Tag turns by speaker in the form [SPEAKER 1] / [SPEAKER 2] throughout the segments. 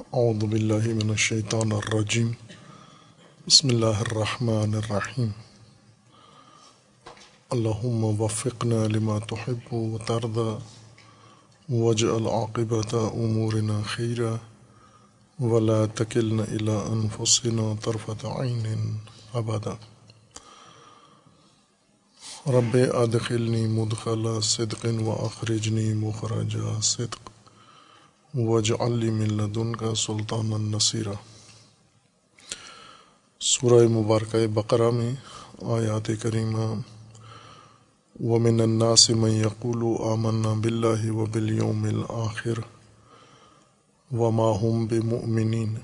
[SPEAKER 1] اعوذ باللہ من الشیطان الرجیم۔ بسم اللہ الرحمن الرحیم۔ اللہم وفقنا لما تحب و وترضى واجعل عاقبت امورنا خیرا ولا تکلنا الى انفسنا طرفت عین ابدا۔ رب ادخلنی مدخل صدق واخرجنی مخرج صدق۔ وجعل لي من لدنك سلطانا نصيرا۔ سورہ مبارکہ بقرہ میں آیات کریمہ، ومن الناس من يقول آمنا بالله وباليوم الآخر وما هم بمؤمنين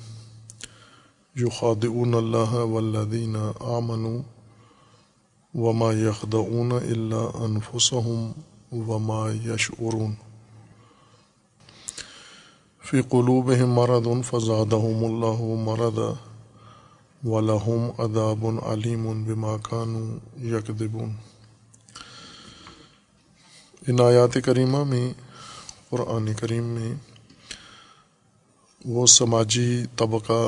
[SPEAKER 1] يخادعون الله والذين آمنوا وما يخدعون إلا أنفسهم وما يشعرون فی قلوبهم مرض فزادهم الله مرضا ولهم عذاب علیم بما كانوا يكذبون ان آیات کریمہ میں، قرآن کریم میں وہ سماجی طبقہ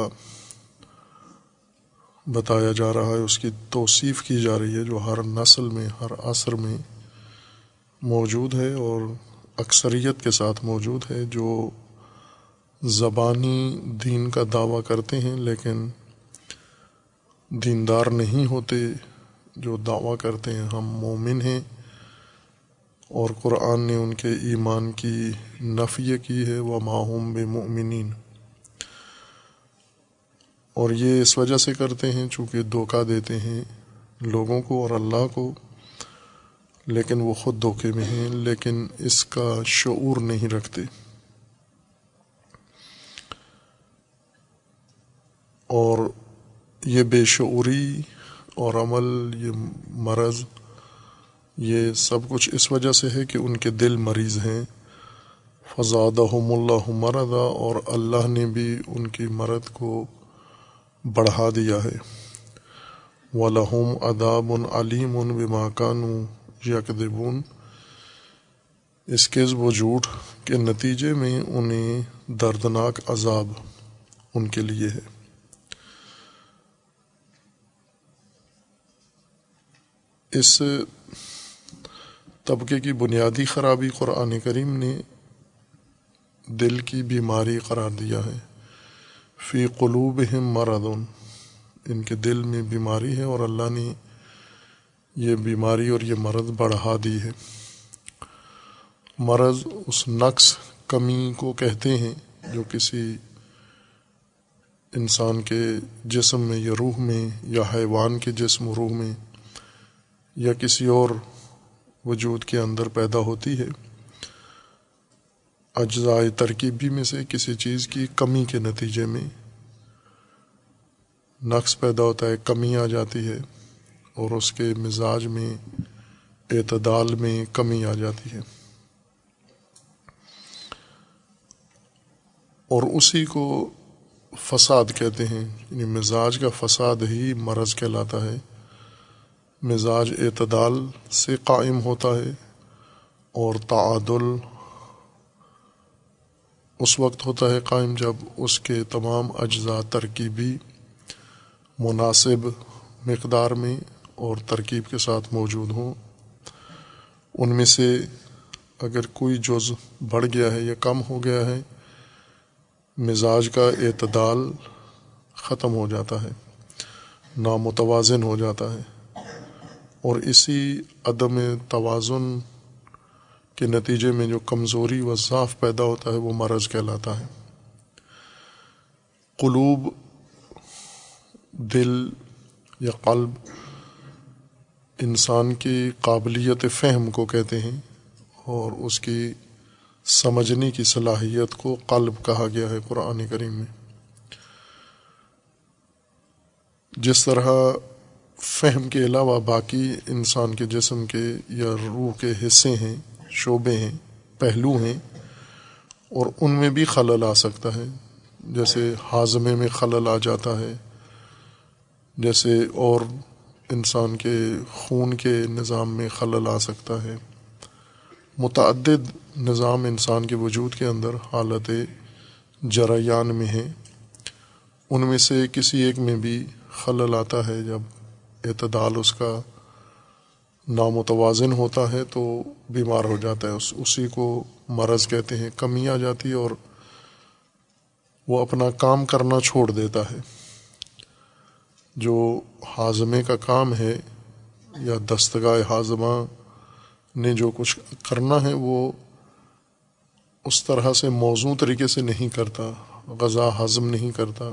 [SPEAKER 1] بتایا جا رہا ہے، اس کی توصیف کی جا رہی ہے جو ہر نسل میں، ہر عصر میں موجود ہے اور اکثریت کے ساتھ موجود ہے، جو زبانی دین کا دعویٰ کرتے ہیں، لیکن دیندار نہیں ہوتے جو دعویٰ کرتے ہیں۔ ہم مومن ہیں اور قرآن نے ان کے ایمان کی نفی کی ہے۔ وہ ماہوم بے مومنین اور یہ اس وجہ سے کرتے ہیں چونکہ دھوکہ دیتے ہیں لوگوں کو اور اللہ کو، لیکن وہ خود دھوکے میں ہیں، لیکن اس کا شعور نہیں رکھتے اور یہ بے شعوری اور عمل، یہ مرض، یہ سب کچھ اس وجہ سے ہے کہ ان کے دل مریض ہیں۔ فضاد اللہ مردا اور اللہ نے بھی ان کی مرد کو بڑھا دیا ہے۔ ولہم اداب علیم ان بماکان یکدبون اس کے وجود کے نتیجے میں انہیں دردناک عذاب ان کے لیے ہے۔ اس طبقے کی بنیادی خرابی قرآن کریم نے دل کی بیماری قرار دیا ہے۔ فی قلوب مرد ان کے دل میں بیماری ہے اور اللہ نے یہ بیماری اور یہ مرض بڑھا دی ہے۔ مرض اس نقص، کمی کو کہتے ہیں جو کسی انسان کے جسم میں یا روح میں یا حیوان کے جسم و روح میں یا کسی اور وجود کے اندر پیدا ہوتی ہے۔ اجزائے ترکیبی میں سے کسی چیز کی کمی کے نتیجے میں نقص پیدا ہوتا ہے، کمی آ جاتی ہے اور اس کے مزاج میں، اعتدال میں کمی آ جاتی ہے۔ اور اسی کو فساد کہتے ہیں یعنی مزاج کا فساد ہی مرض کہلاتا ہے۔ مزاج اعتدال سے قائم ہوتا ہے اور تعادل اس وقت ہوتا ہے قائم جب اس کے تمام اجزاء ترکیبی مناسب مقدار میں اور ترکیب کے ساتھ موجود ہوں۔ ان میں سے اگر کوئی جز بڑھ گیا ہے یا کم ہو گیا ہے، مزاج کا اعتدال ختم ہو جاتا ہے، نامتوازن ہو جاتا ہے۔ اور اسی عدم توازن کے نتیجے میں جو کمزوری و ضعف پیدا ہوتا ہے وہ مرض کہلاتا ہے۔ قلوب، دل یا قلب انسان کی قابلیت فہم کو کہتے ہیں اور اس کی سمجھنے کی صلاحیت کو قلب کہا گیا ہے قرآن کریم میں۔ جس طرح فہم کے علاوہ باقی انسان کے جسم کے یا روح کے حصے ہیں، شعبے ہیں، پہلو ہیں، اور ان میں بھی خلل آ سکتا ہے۔ جیسے ہاضمے میں خلل آ جاتا ہے۔ جیسے اور انسان کے خون کے نظام میں خلل آ سکتا ہے۔ متعدد نظام انسان کے وجود کے اندر حالت جریان میں ہیں۔ ان میں سے کسی ایک میں بھی خلل آتا ہے جب اعتدال اس کا نامتوازن ہوتا ہے تو بیمار ہو جاتا ہے، اس اسی کو مرض کہتے ہیں، کمی آ جاتی ہے اور وہ اپنا کام کرنا چھوڑ دیتا ہے۔ جو ہاضمے کا کام ہے یا دستگاہ ہاضمہ نے جو کچھ کرنا ہے، وہ اس طرح سے موزوں طریقے سے نہیں کرتا، غذا ہضم نہیں کرتا۔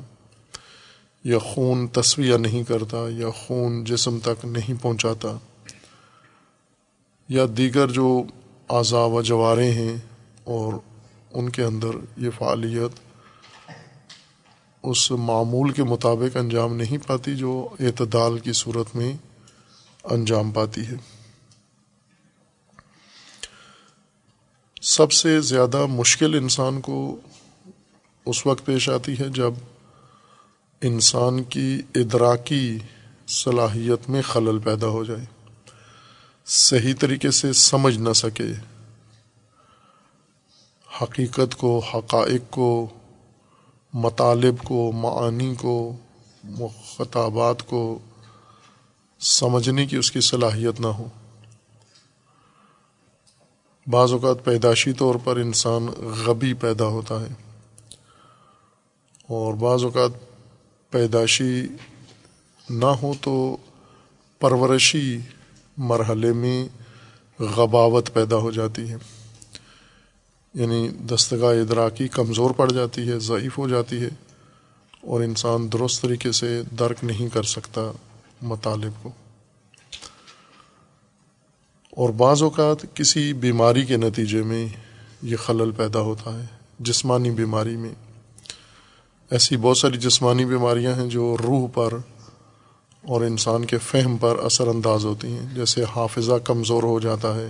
[SPEAKER 1] یا خون تصویہ نہیں کرتا، یا خون جسم تک نہیں پہنچاتا، یا دیگر جو اعضاء و جوارے ہیں اور ان کے اندر یہ فعالیت اس معمول کے مطابق انجام نہیں پاتی جو اعتدال کی صورت میں انجام پاتی ہے۔ سب سے زیادہ مشکل انسان کو اس وقت پیش آتی ہے جب انسان کی ادراکی صلاحیت میں خلل پیدا ہو جائے۔ صحیح طریقے سے سمجھ نہ سکے۔ حقیقت کو، حقائق کو، مطالب کو، معانی کو خطابات کو سمجھنے کی اس کی صلاحیت نہ ہو۔ بعض اوقات پیداشی طور پر انسان غبی پیدا ہوتا ہے اور بعض اوقات پیداشی نہ ہو تو پرورشی مرحلے میں غباوت پیدا ہو جاتی ہے۔ یعنی دستگاہ ادراکی کمزور پڑ جاتی ہے، ضعیف ہو جاتی ہے اور انسان درست طریقے سے درک نہیں کر سکتا مطالب کو۔ اور بعض اوقات کسی بیماری کے نتیجے میں یہ خلل پیدا ہوتا ہے، جسمانی بیماری میں۔ ایسی بہت ساری جسمانی بیماریاں ہیں جو روح پر اور انسان کے فہم پر اثر انداز ہوتی ہیں۔ جیسے حافظہ کمزور ہو جاتا ہے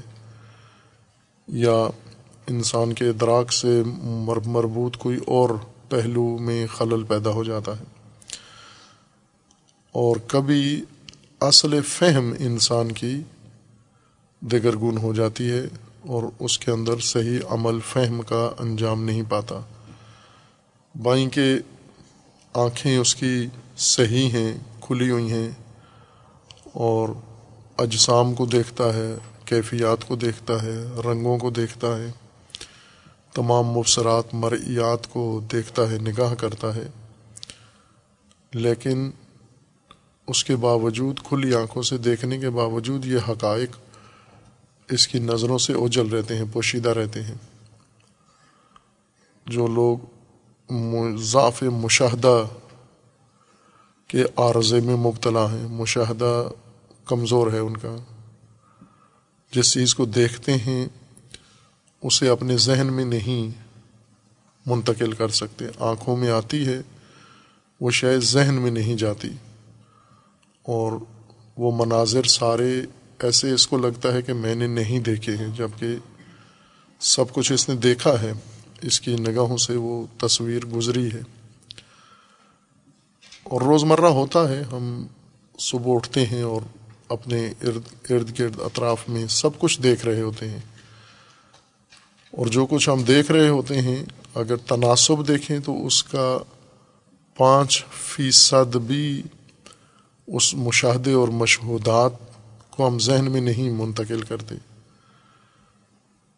[SPEAKER 1] یا انسان کے ادراک سے مربوط کوئی اور پہلو میں خلل پیدا ہو جاتا ہے۔ اور کبھی اصل فہم انسان کی دگرگون ہو جاتی ہے اور اس کے اندر صحیح عمل فہم کا انجام نہیں پاتا۔ بائیں کے آنکھیں اس کی صحیح ہیں، کھلی ہوئی ہیں اور اجسام کو دیکھتا ہے، کیفیات کو دیکھتا ہے، رنگوں کو دیکھتا ہے، تمام مبصرات، مرئیات کو دیکھتا ہے، نگاہ کرتا ہے۔ لیکن اس کے باوجود کھلی آنکھوں سے دیکھنے کے باوجود یہ حقائق اس کی نظروں سے اجل رہتے ہیں، پوشیدہ رہتے ہیں۔ جو لوگ ضعف مشاہدہ کے عارضے میں مبتلا ہیں۔ مشاہدہ کمزور ہے ان کا۔ جس چیز کو دیکھتے ہیں، اسے اپنے ذہن میں نہیں منتقل کر سکتے۔ آنکھوں میں آتی ہے، وہ شاید ذہن میں نہیں جاتی۔ اور وہ مناظر سارے ایسے اس کو لگتا ہے کہ میں نے نہیں دیکھے ہیں جبکہ سب کچھ اس نے دیکھا ہے۔ اس کی نگاہوں سے وہ تصویر گزری ہے۔ اور روزمرہ ہوتا ہے، ہم صبح اٹھتے ہیں اور اپنے ارد ارد گرد اطراف میں سب کچھ دیکھ رہے ہوتے ہیں۔ اور جو کچھ ہم دیکھ رہے ہوتے ہیں، اگر تناسب دیکھیں تو اس کا پانچ فیصد بھی اس مشاہدے اور مشہودات کو ہم ذہن میں نہیں منتقل کرتے۔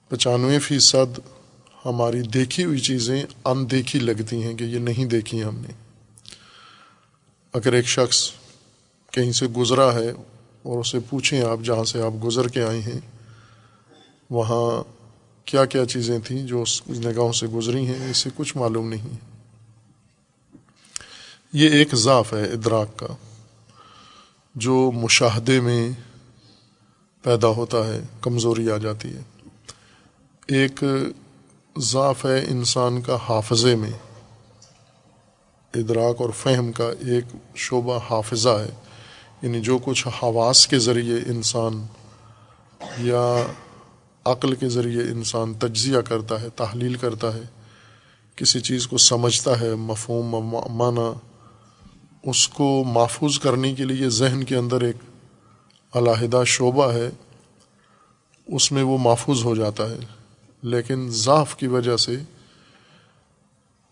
[SPEAKER 1] پچانوے فیصد ہماری دیکھی ہوئی چیزیں اندیکھی لگتی ہیں کہ یہ نہیں دیکھی ہم نے۔ اگر ایک شخص کہیں سے گزرا ہے اور اسے پوچھیں آپ جہاں سے آپ گزر کے آئے ہیں، وہاں کیا کیا چیزیں تھیں جو اس نگاہوں سے گزری ہیں، اسے کچھ معلوم نہیں۔ یہ ایک ضعف ہے ادراک کا، جو مشاہدے میں پیدا ہوتا ہے، کمزوری آ جاتی ہے۔ ایک ضعف ہے انسان کا حافظے میں۔ ادراک اور فہم کا ایک شعبہ حافظہ ہے۔ یعنی جو کچھ حواس کے ذریعے انسان یا عقل کے ذریعے انسان تجزیہ کرتا ہے، تحلیل کرتا ہے، کسی چیز کو سمجھتا ہے، مفہوم، معنی، اس کو محفوظ کرنے کے لیے ذہن کے اندر ایک علیحدہ شعبہ ہے، اس میں وہ محفوظ ہو جاتا ہے۔ لیکن ضعف کی وجہ سے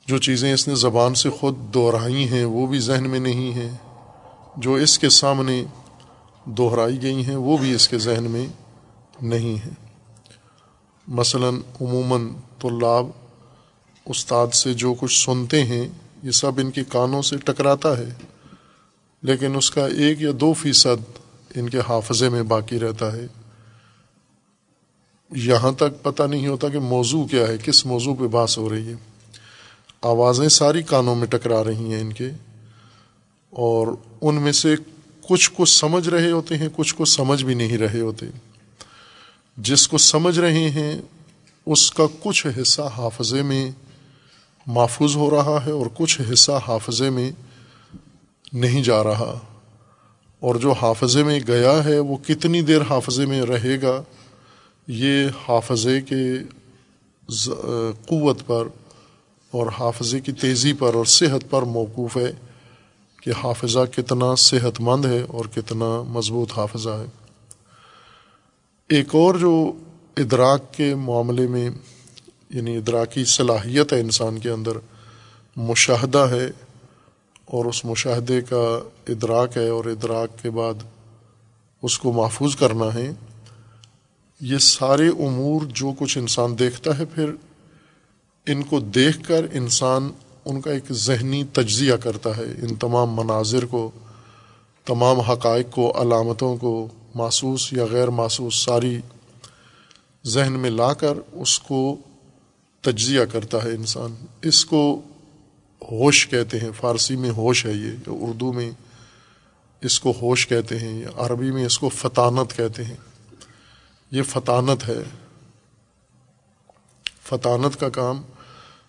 [SPEAKER 1] جو چیزیں اس نے زبان سے خود دہرائی ہیں، وہ بھی ذہن میں نہیں ہیں۔ جو اس کے سامنے دہرائی گئی ہیں، وہ بھی اس کے ذہن میں نہیں ہیں۔ مثلا عموماً طلاب استاد سے جو کچھ سنتے ہیں، یہ سب ان کے کانوں سے ٹکراتا ہے، لیکن اس کا ایک یا دو فیصد ان کے حافظے میں باقی رہتا ہے۔ یہاں تک پتہ نہیں ہوتا کہ موضوع کیا ہے، کس موضوع پہ بحث ہو رہی ہے۔ آوازیں ساری کانوں میں ٹکرا رہی ہیں ان کے۔ اور ان میں سے کچھ کو سمجھ رہے ہوتے ہیں، کچھ کو سمجھ بھی نہیں رہے ہوتے۔ جس کو سمجھ رہے ہیں، اس کا کچھ حصہ حافظے میں محفوظ ہو رہا ہے اور کچھ حصہ حافظے میں نہیں جا رہا۔ اور جو حافظے میں گیا ہے، وہ کتنی دیر حافظے میں رہے گا یہ حافظے کے قوت پر اور حافظے کی تیزی پر اور صحت پر موقوف ہے کہ حافظہ کتنا صحت مند ہے اور کتنا مضبوط حافظہ ہے۔ ایک اور جو ادراک کے معاملے میں یعنی ادراکی صلاحیت ہے انسان کے اندر، مشاہدہ ہے اور اس مشاہدے کا ادراک ہے اور ادراک کے بعد اس کو محفوظ کرنا ہے یہ سارے امور جو کچھ انسان دیکھتا ہے، پھر ان کو دیکھ کر انسان ان کا ایک ذہنی تجزیہ کرتا ہے۔ ان تمام مناظر کو، تمام حقائق کو، علامتوں کو، محسوس یا غیر محسوس، ساری ذہن میں لا کر اس کو تجزیہ کرتا ہے انسان۔ اس کو ہوش کہتے ہیں۔ فارسی میں ہوش ہے یہ، یا اردو میں اس کو ہوش کہتے ہیں، یا عربی میں اس کو فطانت کہتے ہیں۔ یہ فطانت ہے۔ فطانت کا کام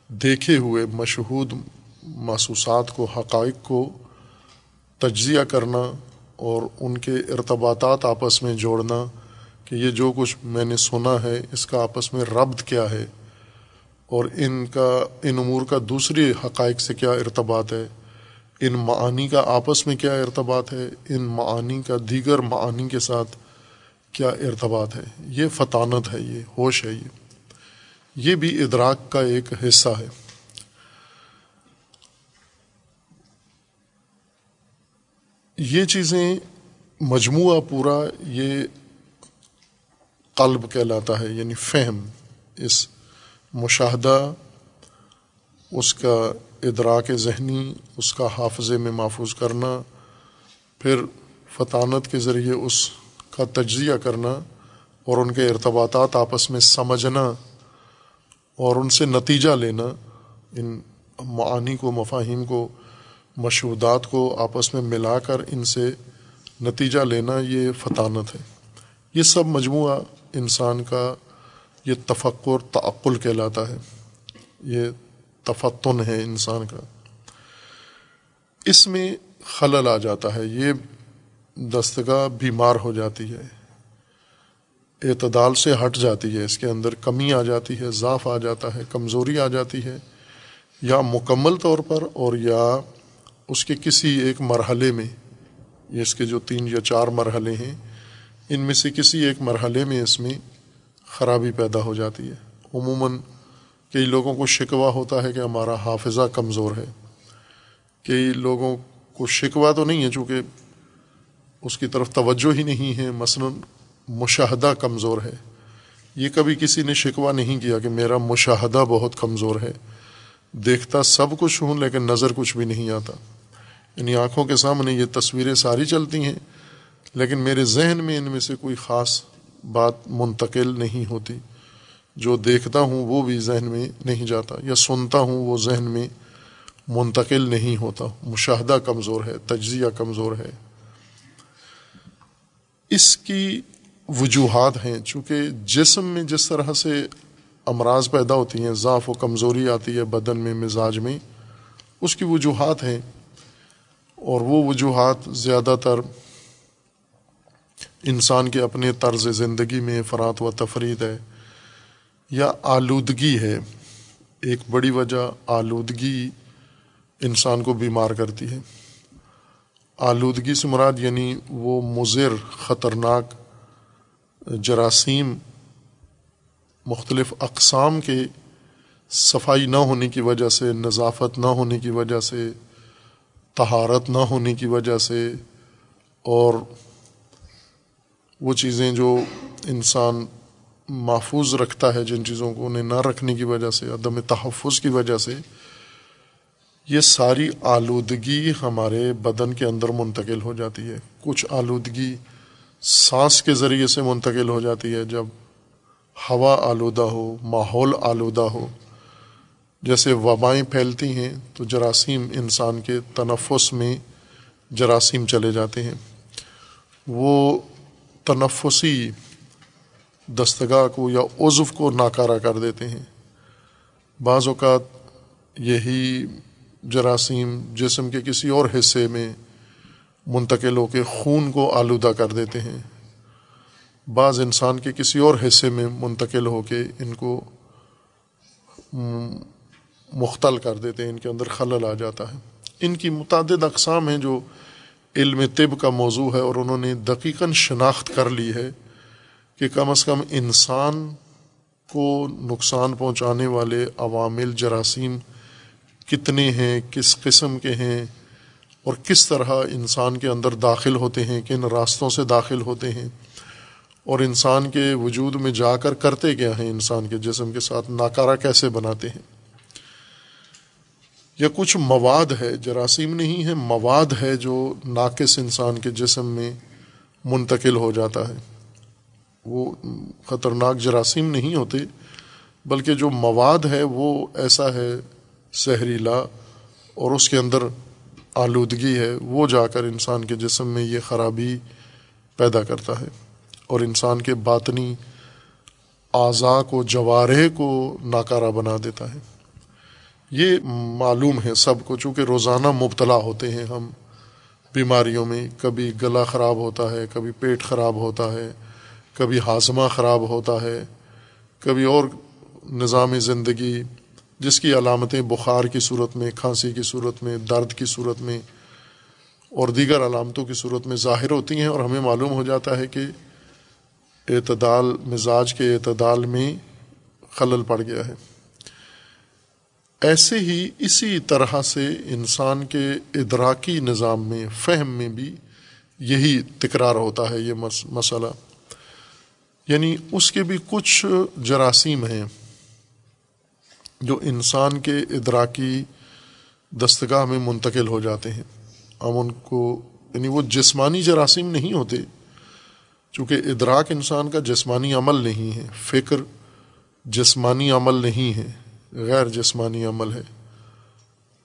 [SPEAKER 1] دیکھے ہوئے مشہود محسوسات کو، حقائق کو تجزیہ کرنا اور ان کے ارتباطات آپس میں جوڑنا کہ یہ جو کچھ میں نے سنا ہے، اس کا آپس میں ربط کیا ہے اور ان کا، ان امور کا دوسری حقائق سے کیا ارتباط ہے۔ ان معانی کا آپس میں کیا ارتباط ہے۔ ان معانی کا، دیگر معانی کے ساتھ کیا ارتباط ہے؟ یہ فطانت ہے، یہ ہوش ہے، یہ۔ یہ بھی ادراک کا ایک حصہ ہے۔ یہ چیزیں مجموعہ پورا یہ قلب کہلاتا ہے یعنی فہم۔ اس مشاہدہ، اس کا ادراک ذہنی، اس کا حافظے میں محفوظ کرنا، پھر فطانت کے ذریعے اس کا تجزیہ کرنا اور ان کے ارتباطات آپس میں سمجھنا اور ان سے نتیجہ لینا، ان معانی کو، مفاہیم کو، مشہودات کو آپس میں ملا کر ان سے نتیجہ لینا یہ فطانت ہے۔ یہ سب مجموعہ انسان کا یہ تفکر، تعقل کہلاتا ہے۔ یہ تفتن ہے انسان کا۔ اس میں خلل آ جاتا ہے۔ یہ دستگاہ بیمار ہو جاتی ہے۔ اعتدال سے ہٹ جاتی ہے، اس کے اندر کمی آ جاتی ہے ضعف آ جاتا ہے، کمزوری آ جاتی ہے، یا مکمل طور پر اور یا اس کے کسی ایک مرحلے میں۔ اس کے جو تین یا چار مرحلے ہیں، ان میں سے کسی ایک مرحلے میں اس میں خرابی پیدا ہو جاتی ہے۔ عموماً کئی لوگوں کو شکوہ ہوتا ہے کہ ہمارا حافظہ کمزور ہے۔ کئی لوگوں کو شکوہ تو نہیں ہے، چونکہ اس کی طرف توجہ ہی نہیں ہے، مثلاً مشاہدہ کمزور ہے۔ یہ کبھی کسی نے شکوہ نہیں کیا کہ میرا مشاہدہ بہت کمزور ہے۔ دیکھتا سب کچھ ہوں لیکن نظر کچھ بھی نہیں آتا۔ یعنی آنکھوں کے سامنے یہ تصویریں ساری چلتی ہیں، لیکن میرے ذہن میں ان میں سے کوئی خاص بات منتقل نہیں ہوتی۔ جو دیکھتا ہوں وہ بھی ذہن میں نہیں جاتا، یا سنتا ہوں وہ ذہن میں منتقل نہیں ہوتا۔ مشاہدہ کمزور ہے، تجزیہ کمزور ہے۔ اس کی وجوہات ہیں، چونکہ جسم میں جس طرح سے امراض پیدا ہوتی ہیں، ضعف و کمزوری آتی ہے بدن میں، مزاج میں، اس کی وجوہات ہیں۔ اور وہ وجوہات زیادہ تر انسان کے اپنے طرز زندگی میں فرات و تفرید ہے یا آلودگی ہے۔ ایک بڑی وجہ آلودگی انسان کو بیمار کرتی ہے۔ آلودگی سے مراد یعنی وہ مضر، خطرناک جراثیم، مختلف اقسام کے صفائی نہ ہونے کی وجہ سے، نظافت نہ ہونے کی وجہ سے تہارت نہ ہونے کی وجہ سے، اور وہ چیزیں جو انسان محفوظ رکھتا ہے جن چیزوں کو انہیں نہ رکھنے کی وجہ سے، عدم تحفظ کی وجہ سے یہ ساری آلودگی ہمارے بدن کے اندر منتقل ہو جاتی ہے۔ کچھ آلودگی سانس کے ذریعے سے منتقل ہو جاتی ہے۔ جب ہوا آلودہ ہو، ماحول آلودہ ہو، جیسے وبائیں پھیلتی ہیں، تو جراثیم انسان کے تنفس میں جراثیم چلے جاتے ہیں۔ وہ تنفسی دستگاہ کو یا عضو کو ناکارہ کر دیتے ہیں۔ بعض اوقات یہی جراثیم جسم کے کسی اور حصے میں منتقل ہو کے خون کو آلودہ کر دیتے ہیں۔ بعض انسان کے کسی اور حصے میں منتقل ہو کے ان کو مختل کر دیتے ہیں، ان کے اندر خلل آ جاتا ہے۔ ان کی متعدد اقسام ہیں جو علم طب کا موضوع ہے اور انہوں نے دقیقاً شناخت کر لی ہے کہ کم از کم انسان کو نقصان پہنچانے والے عوامل جراثیم کتنے ہیں، کس قسم کے ہیں، اور کس طرح انسان کے اندر داخل ہوتے ہیں، کن راستوں سے داخل ہوتے ہیں، اور انسان کے وجود میں جا کر کرتے کیا ہیں انسان کے جسم کے ساتھ، ناکارہ کیسے بناتے ہیں؟ یا کچھ مواد ہے، جراثیم نہیں ہے، مواد ہے جو ناقص انسان کے جسم میں منتقل ہو جاتا ہے۔ وہ خطرناک جراثیم نہیں ہوتے، بلکہ جو مواد ہے وہ ایسا ہے زہریلا اور اس کے اندر آلودگی ہے، وہ جا کر انسان کے جسم میں یہ خرابی پیدا کرتا ہے اور انسان کے باطنی اعضاء کو جوارے کو ناکارہ بنا دیتا ہے۔ یہ معلوم ہے سب کو، چونکہ روزانہ مبتلا ہوتے ہیں ہم۔ بیماریوں میں کبھی گلا خراب ہوتا ہے، کبھی پیٹ خراب ہوتا ہے، کبھی ہاضمہ خراب ہوتا ہے، کبھی اور نظام زندگی جس کی علامتیں بخار کی صورت میں، کھانسی کی صورت میں، درد کی صورت میں اور دیگر علامتوں کی صورت میں ظاہر ہوتی ہیں اور ہمیں معلوم ہو جاتا ہے کہ اعتدال، مزاج کے اعتدال میں خلل پڑ گیا ہے۔ ایسے ہی اسی طرح سے انسان کے ادراکی نظام میں، فہم میں بھی یہی تکرار ہوتا ہے، یہ مسئلہ۔ یعنی اس کے بھی کچھ جراثیم ہیں۔ جو انسان کے ادراکی دستگاہ میں منتقل ہو جاتے ہیں۔ ہم ان کو یعنی وہ جسمانی جراثیم نہیں ہوتے، چونکہ ادراک انسان کا جسمانی عمل نہیں ہے، فکر جسمانی عمل نہیں ہے، غیر جسمانی عمل ہے۔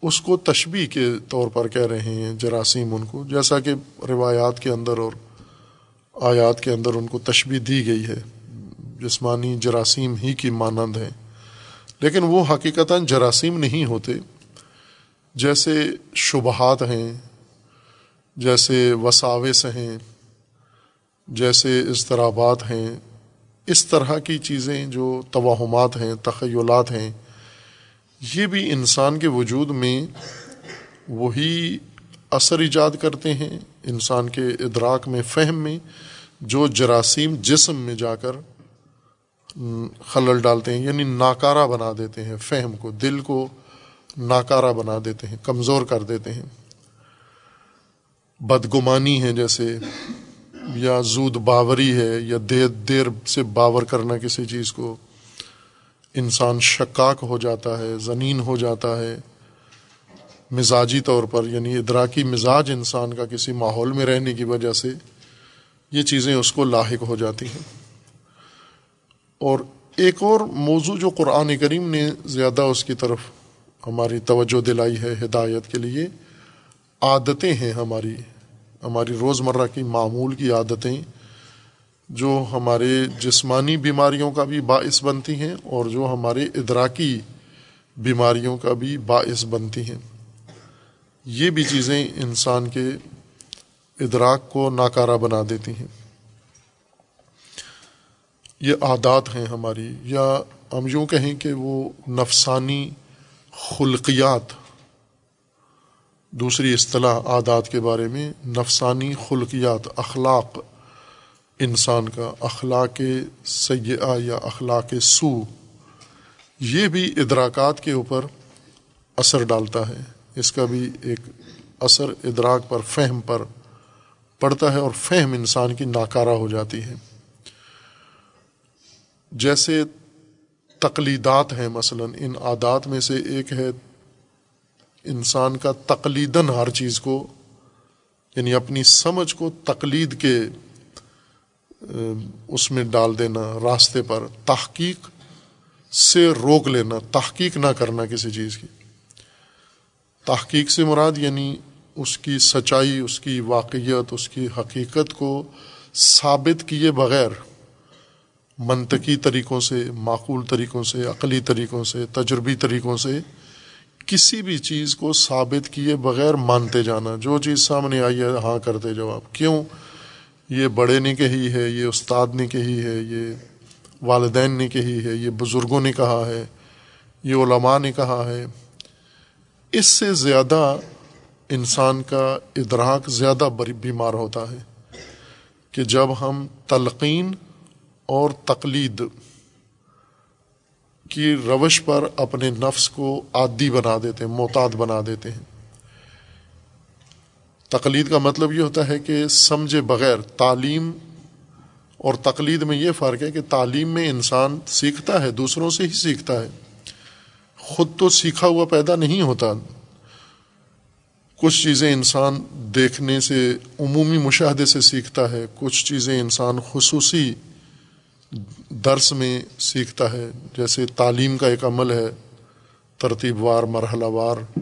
[SPEAKER 1] اس کو تشبیح کے طور پر کہہ رہے ہیں، جراثیم ان کو، جیسا کہ روایات کے اندر اور آیات کے اندر ان کو تشبیح دی گئی ہے۔ جسمانی جراثیم ہی کی مانند ہیں لیکن وہ حقیقتاً جراثیم نہیں ہوتے۔ جیسے شبہات ہیں، جیسے وساوس ہیں، جیسے اضطرابات ہیں، اس طرح کی چیزیں جو توہمات ہیں، تخیلات ہیں، یہ بھی انسان کے وجود میں وہی اثر ایجاد کرتے ہیں۔ انسان کے ادراک میں، فہم میں، جو جراثیم جسم میں جا کر خلل ڈالتے ہیں یعنی ناکارہ بنا دیتے ہیں فہم کو، دل کو ناکارہ بنا دیتے ہیں، کمزور کر دیتے ہیں۔ بدگمانی ہے جیسے، یا زود باوری ہے، یا دیر دیر سے باور کرنا کسی چیز کو۔ انسان شکاک ہو جاتا ہے، زنین ہو جاتا ہے۔ مزاجی طور پر یعنی ادراکی مزاج انسان کا کسی ماحول میں رہنے کی وجہ سے، یہ چیزیں اس کو لاحق ہو جاتی ہیں۔ اور ایک اور موضوع جو قرآن کریم نے زیادہ اس کی طرف ہماری توجہ دلائی ہے ہدایت کے لیے، عادتیں ہیں ہماری ہماری روزمرہ کی معمول کی عادتیں جو ہمارے جسمانی بیماریوں کا بھی باعث بنتی ہیں اور جو ہمارے ادراکی بیماریوں کا بھی باعث بنتی ہیں۔ یہ بھی چیزیں انسان کے ادراک کو ناکارہ بنا دیتی ہیں۔ یہ عادات ہیں ہماری، یا ہم یوں کہیں کہ وہ نفسانی خلقیات۔ دوسری اصطلاح عادات کے بارے میں، نفسانی خلقیات، اخلاق۔ انسان کا اخلاق سیاح یا اخلاق سو، یہ بھی ادراکات کے اوپر اثر ڈالتا ہے۔ اس کا بھی ایک اثر، ادراک پر، فہم پر پڑتا ہے اور فہم انسان کی ناکارہ ہو جاتی ہے۔ جیسے تقلیدات ہیں، مثلا ان عادات میں سے ایک ہے انسان کا تقلیدن ہر چیز کو یعنی اپنی سمجھ کو تقلید کے اس میں ڈال دینا، راستے پر تحقیق سے روک لینا، تحقیق نہ کرنا کسی چیز کی۔ تحقیق سے مراد یعنی اس کی سچائی، اس کی واقعیت، اس کی حقیقت کو ثابت کیے بغیر منطقی طریقوں سے، معقول طریقوں سے، عقلی طریقوں سے، تجربی طریقوں سے کسی بھی چیز کو ثابت کیے بغیر مانتے جانا۔ جو چیز سامنے آئی ہے ہاں کرتے جواب۔ کیوں؟ یہ بڑے نے کہی ہے، یہ استاد نے کہی ہے، یہ والدین نے کہی ہے، یہ بزرگوں نے کہا ہے، یہ علماء نے کہا ہے۔ اس سے زیادہ انسان کا ادراک زیادہ بیمار ہوتا ہے کہ جب ہم تلقین اور تقلید کی روش پر اپنے نفس کو عادی بنا دیتے ہیں محتاط بنا دیتے ہیں۔ تقلید کا مطلب یہ ہوتا ہے کہ سمجھے بغیر تعلیم، اور تقلید میں یہ فرق ہے کہ تعلیم میں انسان سیکھتا ہے، دوسروں سے ہی سیکھتا ہے۔ خود تو سیکھا ہوا پیدا نہیں ہوتا۔ کچھ چیزیں انسان دیکھنے سے، عمومی مشاہدے سے سیکھتا ہے، کچھ چیزیں انسان خصوصی درس میں سیکھتا ہے، جیسے تعلیم کا ایک عمل ہے، ترتیب وار، مرحلہ وار،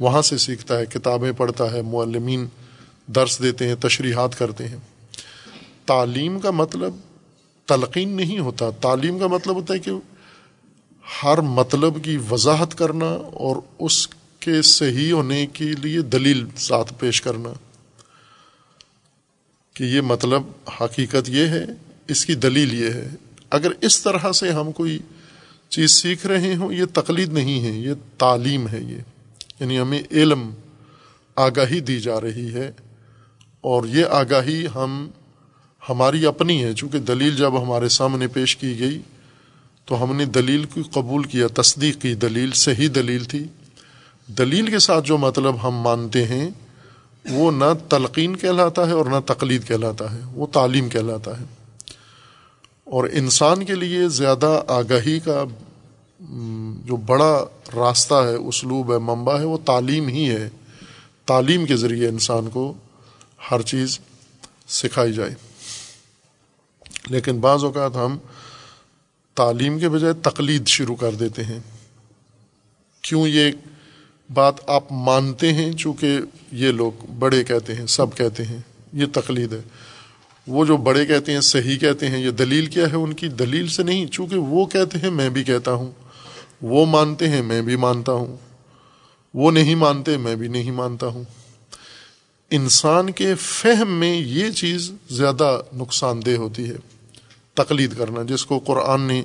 [SPEAKER 1] وہاں سے سیکھتا ہے، کتابیں پڑھتا ہے، معلمین درس دیتے ہیں، تشریحات کرتے ہیں۔ تعلیم کا مطلب تلقین نہیں ہوتا۔ تعلیم کا مطلب ہوتا ہے کہ ہر مطلب کی وضاحت کرنا اور اس کے صحیح ہونے کے لیے دلیل ساتھ پیش کرنا۔ کہ یہ مطلب حقیقت یہ ہے اس کی دلیل یہ ہے۔ اگر اس طرح سے ہم کوئی چیز سیکھ رہے ہوں، یہ تقلید نہیں ہے، یہ تعلیم ہے یہ۔ یعنی ہمیں علم آگاہی دی جا رہی ہے اور یہ آگاہی ہم، ہماری اپنی ہے۔ چونکہ دلیل جب ہمارے سامنے پیش کی گئی تو ہم نے دلیل کو قبول کیا، تصدیق کی۔ دلیل صحیح دلیل تھی۔ دلیل کے ساتھ جو مطلب ہم مانتے ہیں، وہ نہ تلقین کہلاتا ہے اور نہ تقلید کہلاتا ہے، وہ تعلیم کہلاتا ہے۔ اور انسان کے لیے زیادہ آگاہی کا جو بڑا راستہ ہے، اسلوب ہے، منبع ہے، وہ تعلیم ہی ہے۔ تعلیم کے ذریعے انسان کو ہر چیز سکھائی جائے۔ لیکن بعض اوقات ہم تعلیم کے بجائے تقلید شروع کر دیتے ہیں۔ کیوں یہ بات آپ مانتے ہیں؟ چونکہ یہ لوگ بڑے کہتے ہیں، سب کہتے ہیں، یہ تقلید ہے۔ وہ جو بڑے کہتے ہیں، صحیح کہتے ہیں، یہ دلیل کیا ہے ان کی؟ دلیل سے نہیں، چونکہ وہ کہتے ہیں، میں بھی کہتا ہوں۔ وہ مانتے ہیں، میں بھی مانتا ہوں۔ وہ نہیں مانتے، میں بھی نہیں مانتا ہوں۔ انسان کے فہم میں یہ چیز زیادہ نقصان دہ ہوتی ہے۔ تقلید کرنا، جس کو قرآن نے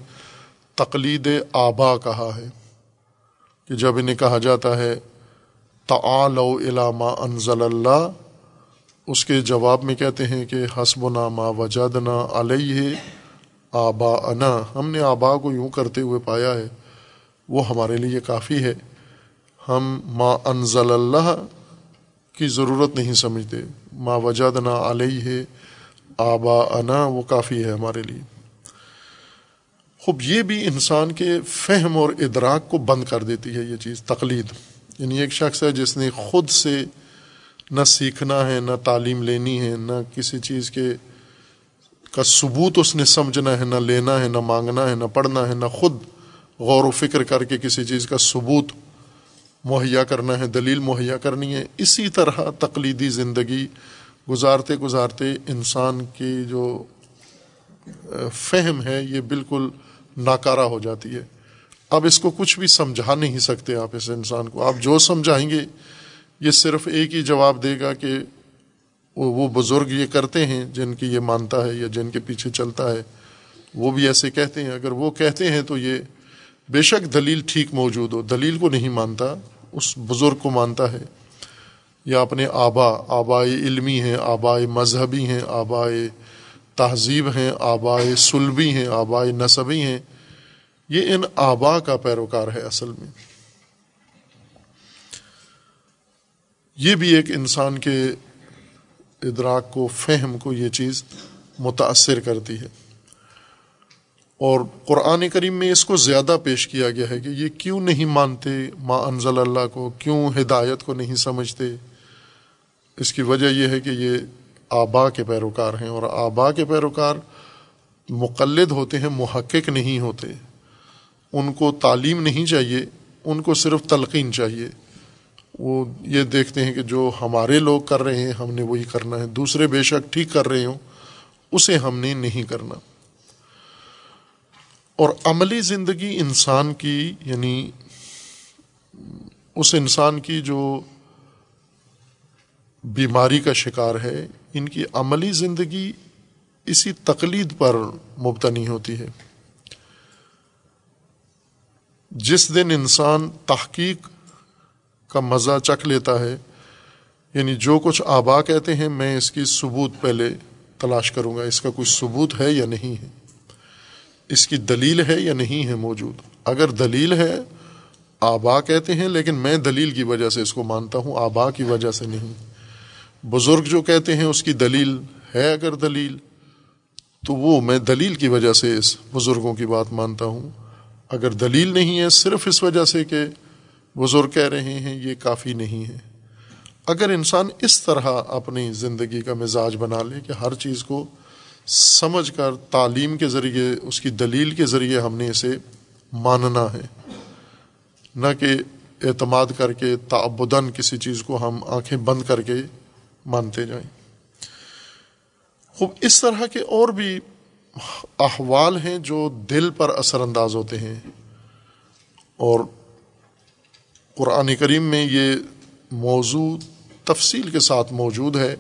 [SPEAKER 1] تقلید آبا کہا ہے، کہ جب انہیں کہا جاتا ہے، تعالو علامہ انزل اللہ اس کے جواب میں کہتے ہیں کہ حسب نا ما وجدنا علیہ آبا انا ہم نے آبا کو یوں کرتے ہوئے پایا ہے، وہ ہمارے لیے کافی ہے۔ ہم ما انزل اللہ کی ضرورت نہیں سمجھتے۔ ما وجدنا علیہ آبا انا وہ کافی ہے ہمارے لیے۔ خوب، یہ بھی انسان کے فہم اور ادراک کو بند کر دیتی ہے یہ چیز، تقلید۔ یعنی ایک شخص ہے جس نے خود سے نہ سیکھنا ہے، نہ تعلیم لینی ہے، نہ کسی چیز کے کا ثبوت اس نے سمجھنا ہے، نہ لینا ہے، نہ مانگنا ہے، نہ پڑھنا ہے، نہ خود غور و فکر کر کے کسی چیز کا ثبوت مہیا کرنا ہے، دلیل مہیا کرنی ہے۔ اسی طرح تقلیدی زندگی گزارتے گزارتے انسان کی جو فہم ہے، یہ بالکل ناکارہ ہو جاتی ہے۔ اب اس کو کچھ بھی سمجھا نہیں سکتے آپ، اس انسان کو۔ آپ جو سمجھائیں گے یہ صرف ایک ہی جواب دے گا کہ وہ بزرگ یہ کرتے ہیں جن کی یہ مانتا ہے یا جن کے پیچھے چلتا ہے، وہ بھی ایسے کہتے ہیں۔ اگر وہ کہتے ہیں تو یہ بے شک دلیل ٹھیک موجود ہو۔ دلیل کو نہیں مانتا، اس بزرگ کو مانتا ہے۔ یا اپنے آبا، آبائے علمی ہیں، آبائے مذہبی ہیں، آبائے تہذیب ہیں، آبائے سلبی ہیں، آبائے نصبی ہیں۔ یہ ان آبا کا پیروکار ہے اصل میں۔ یہ بھی ایک انسان کے ادراک کو، فہم کو یہ چیز متاثر کرتی ہے۔ اور قرآن کریم میں اس کو زیادہ پیش کیا گیا ہے کہ یہ کیوں نہیں مانتے ما انزل اللہ کو، کیوں ہدایت کو نہیں سمجھتے؟ اس کی وجہ یہ ہے کہ یہ آبا کے پیروکار ہیں اور آبا کے پیروکار مقلد ہوتے ہیں، محقق نہیں ہوتے۔ ان کو تعلیم نہیں چاہیے، ان کو صرف تلقین چاہیے۔ وہ یہ دیکھتے ہیں کہ جو ہمارے لوگ کر رہے ہیں، ہم نے وہی کرنا ہے۔ دوسرے بے شک ٹھیک کر رہے ہوں، اسے ہم نے نہیں کرنا۔ اور عملی زندگی انسان کی یعنی اس انسان کی جو بیماری کا شکار ہے، ان کی عملی زندگی اسی تقلید پر مبتنی ہوتی ہے۔ جس دن انسان تحقیق کا مزہ چکھ لیتا ہے۔ یعنی جو کچھ آبا کہتے ہیں، میں اس کی ثبوت پہلے تلاش کروں گا، اس کا کوئی ثبوت ہے یا نہیں ہے؟ اس کی دلیل ہے یا نہیں ہے موجود؟ اگر دلیل ہے، آبا کہتے ہیں، لیکن میں دلیل کی وجہ سے اس کو مانتا ہوں، آبا کی وجہ سے نہیں۔ بزرگ جو کہتے ہیں، اس کی دلیل ہے اگر دلیل، تو وہ میں دلیل کی وجہ سے اس بزرگوں کی بات مانتا ہوں۔ اگر دلیل نہیں ہے، صرف اس وجہ سے کہ بزرگ کہہ رہے ہیں، یہ کافی نہیں ہے۔ اگر انسان اس طرح اپنی زندگی کا مزاج بنا لے کہ ہر چیز کو سمجھ کر تعلیم کے ذریعے، اس کی دلیل کے ذریعے ہم نے اسے ماننا ہے، نہ کہ اعتماد کر کے تعبدن کسی چیز کو ہم آنکھیں بند کر کے مانتے جائیں۔ خوب، اس طرح کے اور بھی احوال ہیں جو دل پر اثر انداز ہوتے ہیں اور قرآن کریم میں یہ موضوع تفصیل کے ساتھ موجود ہے۔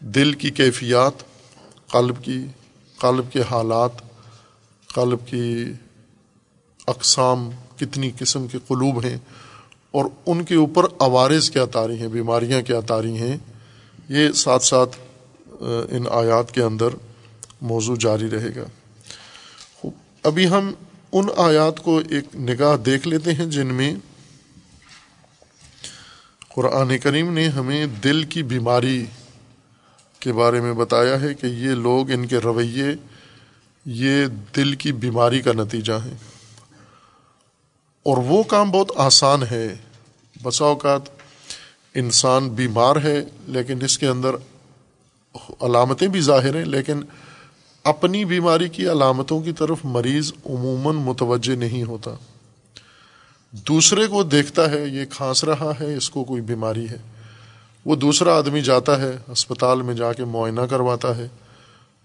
[SPEAKER 1] دل کی کیفیات، قلب کی، قلب کے حالات، قلب کی اقسام، کتنی قسم کے قلوب ہیں اور ان کے اوپر عوارض کیا تاری ہیں، بیماریاں کیا تاری ہیں۔ یہ ساتھ ساتھ ان آیات کے اندر موضوع جاری رہے گا۔ ابھی ہم ان آیات کو ایک نگاہ دیکھ لیتے ہیں جن میں قرآن کریم نے ہمیں دل کی بیماری کے بارے میں بتایا ہے کہ یہ لوگ ان کے رویے، یہ دل کی بیماری کا نتیجہ ہیں۔ اور وہ کام بہت آسان ہے۔ بسا اوقات انسان بیمار ہے، لیکن اس کے اندر علامتیں بھی ظاہر ہیں، لیکن اپنی بیماری کی علامتوں کی طرف مریض عموماً متوجہ نہیں ہوتا۔ دوسرے کو دیکھتا ہے، یہ کھانس رہا ہے، اس کو کوئی بیماری ہے۔ وہ دوسرا آدمی جاتا ہے اسپتال میں جا کے معائنہ کرواتا ہے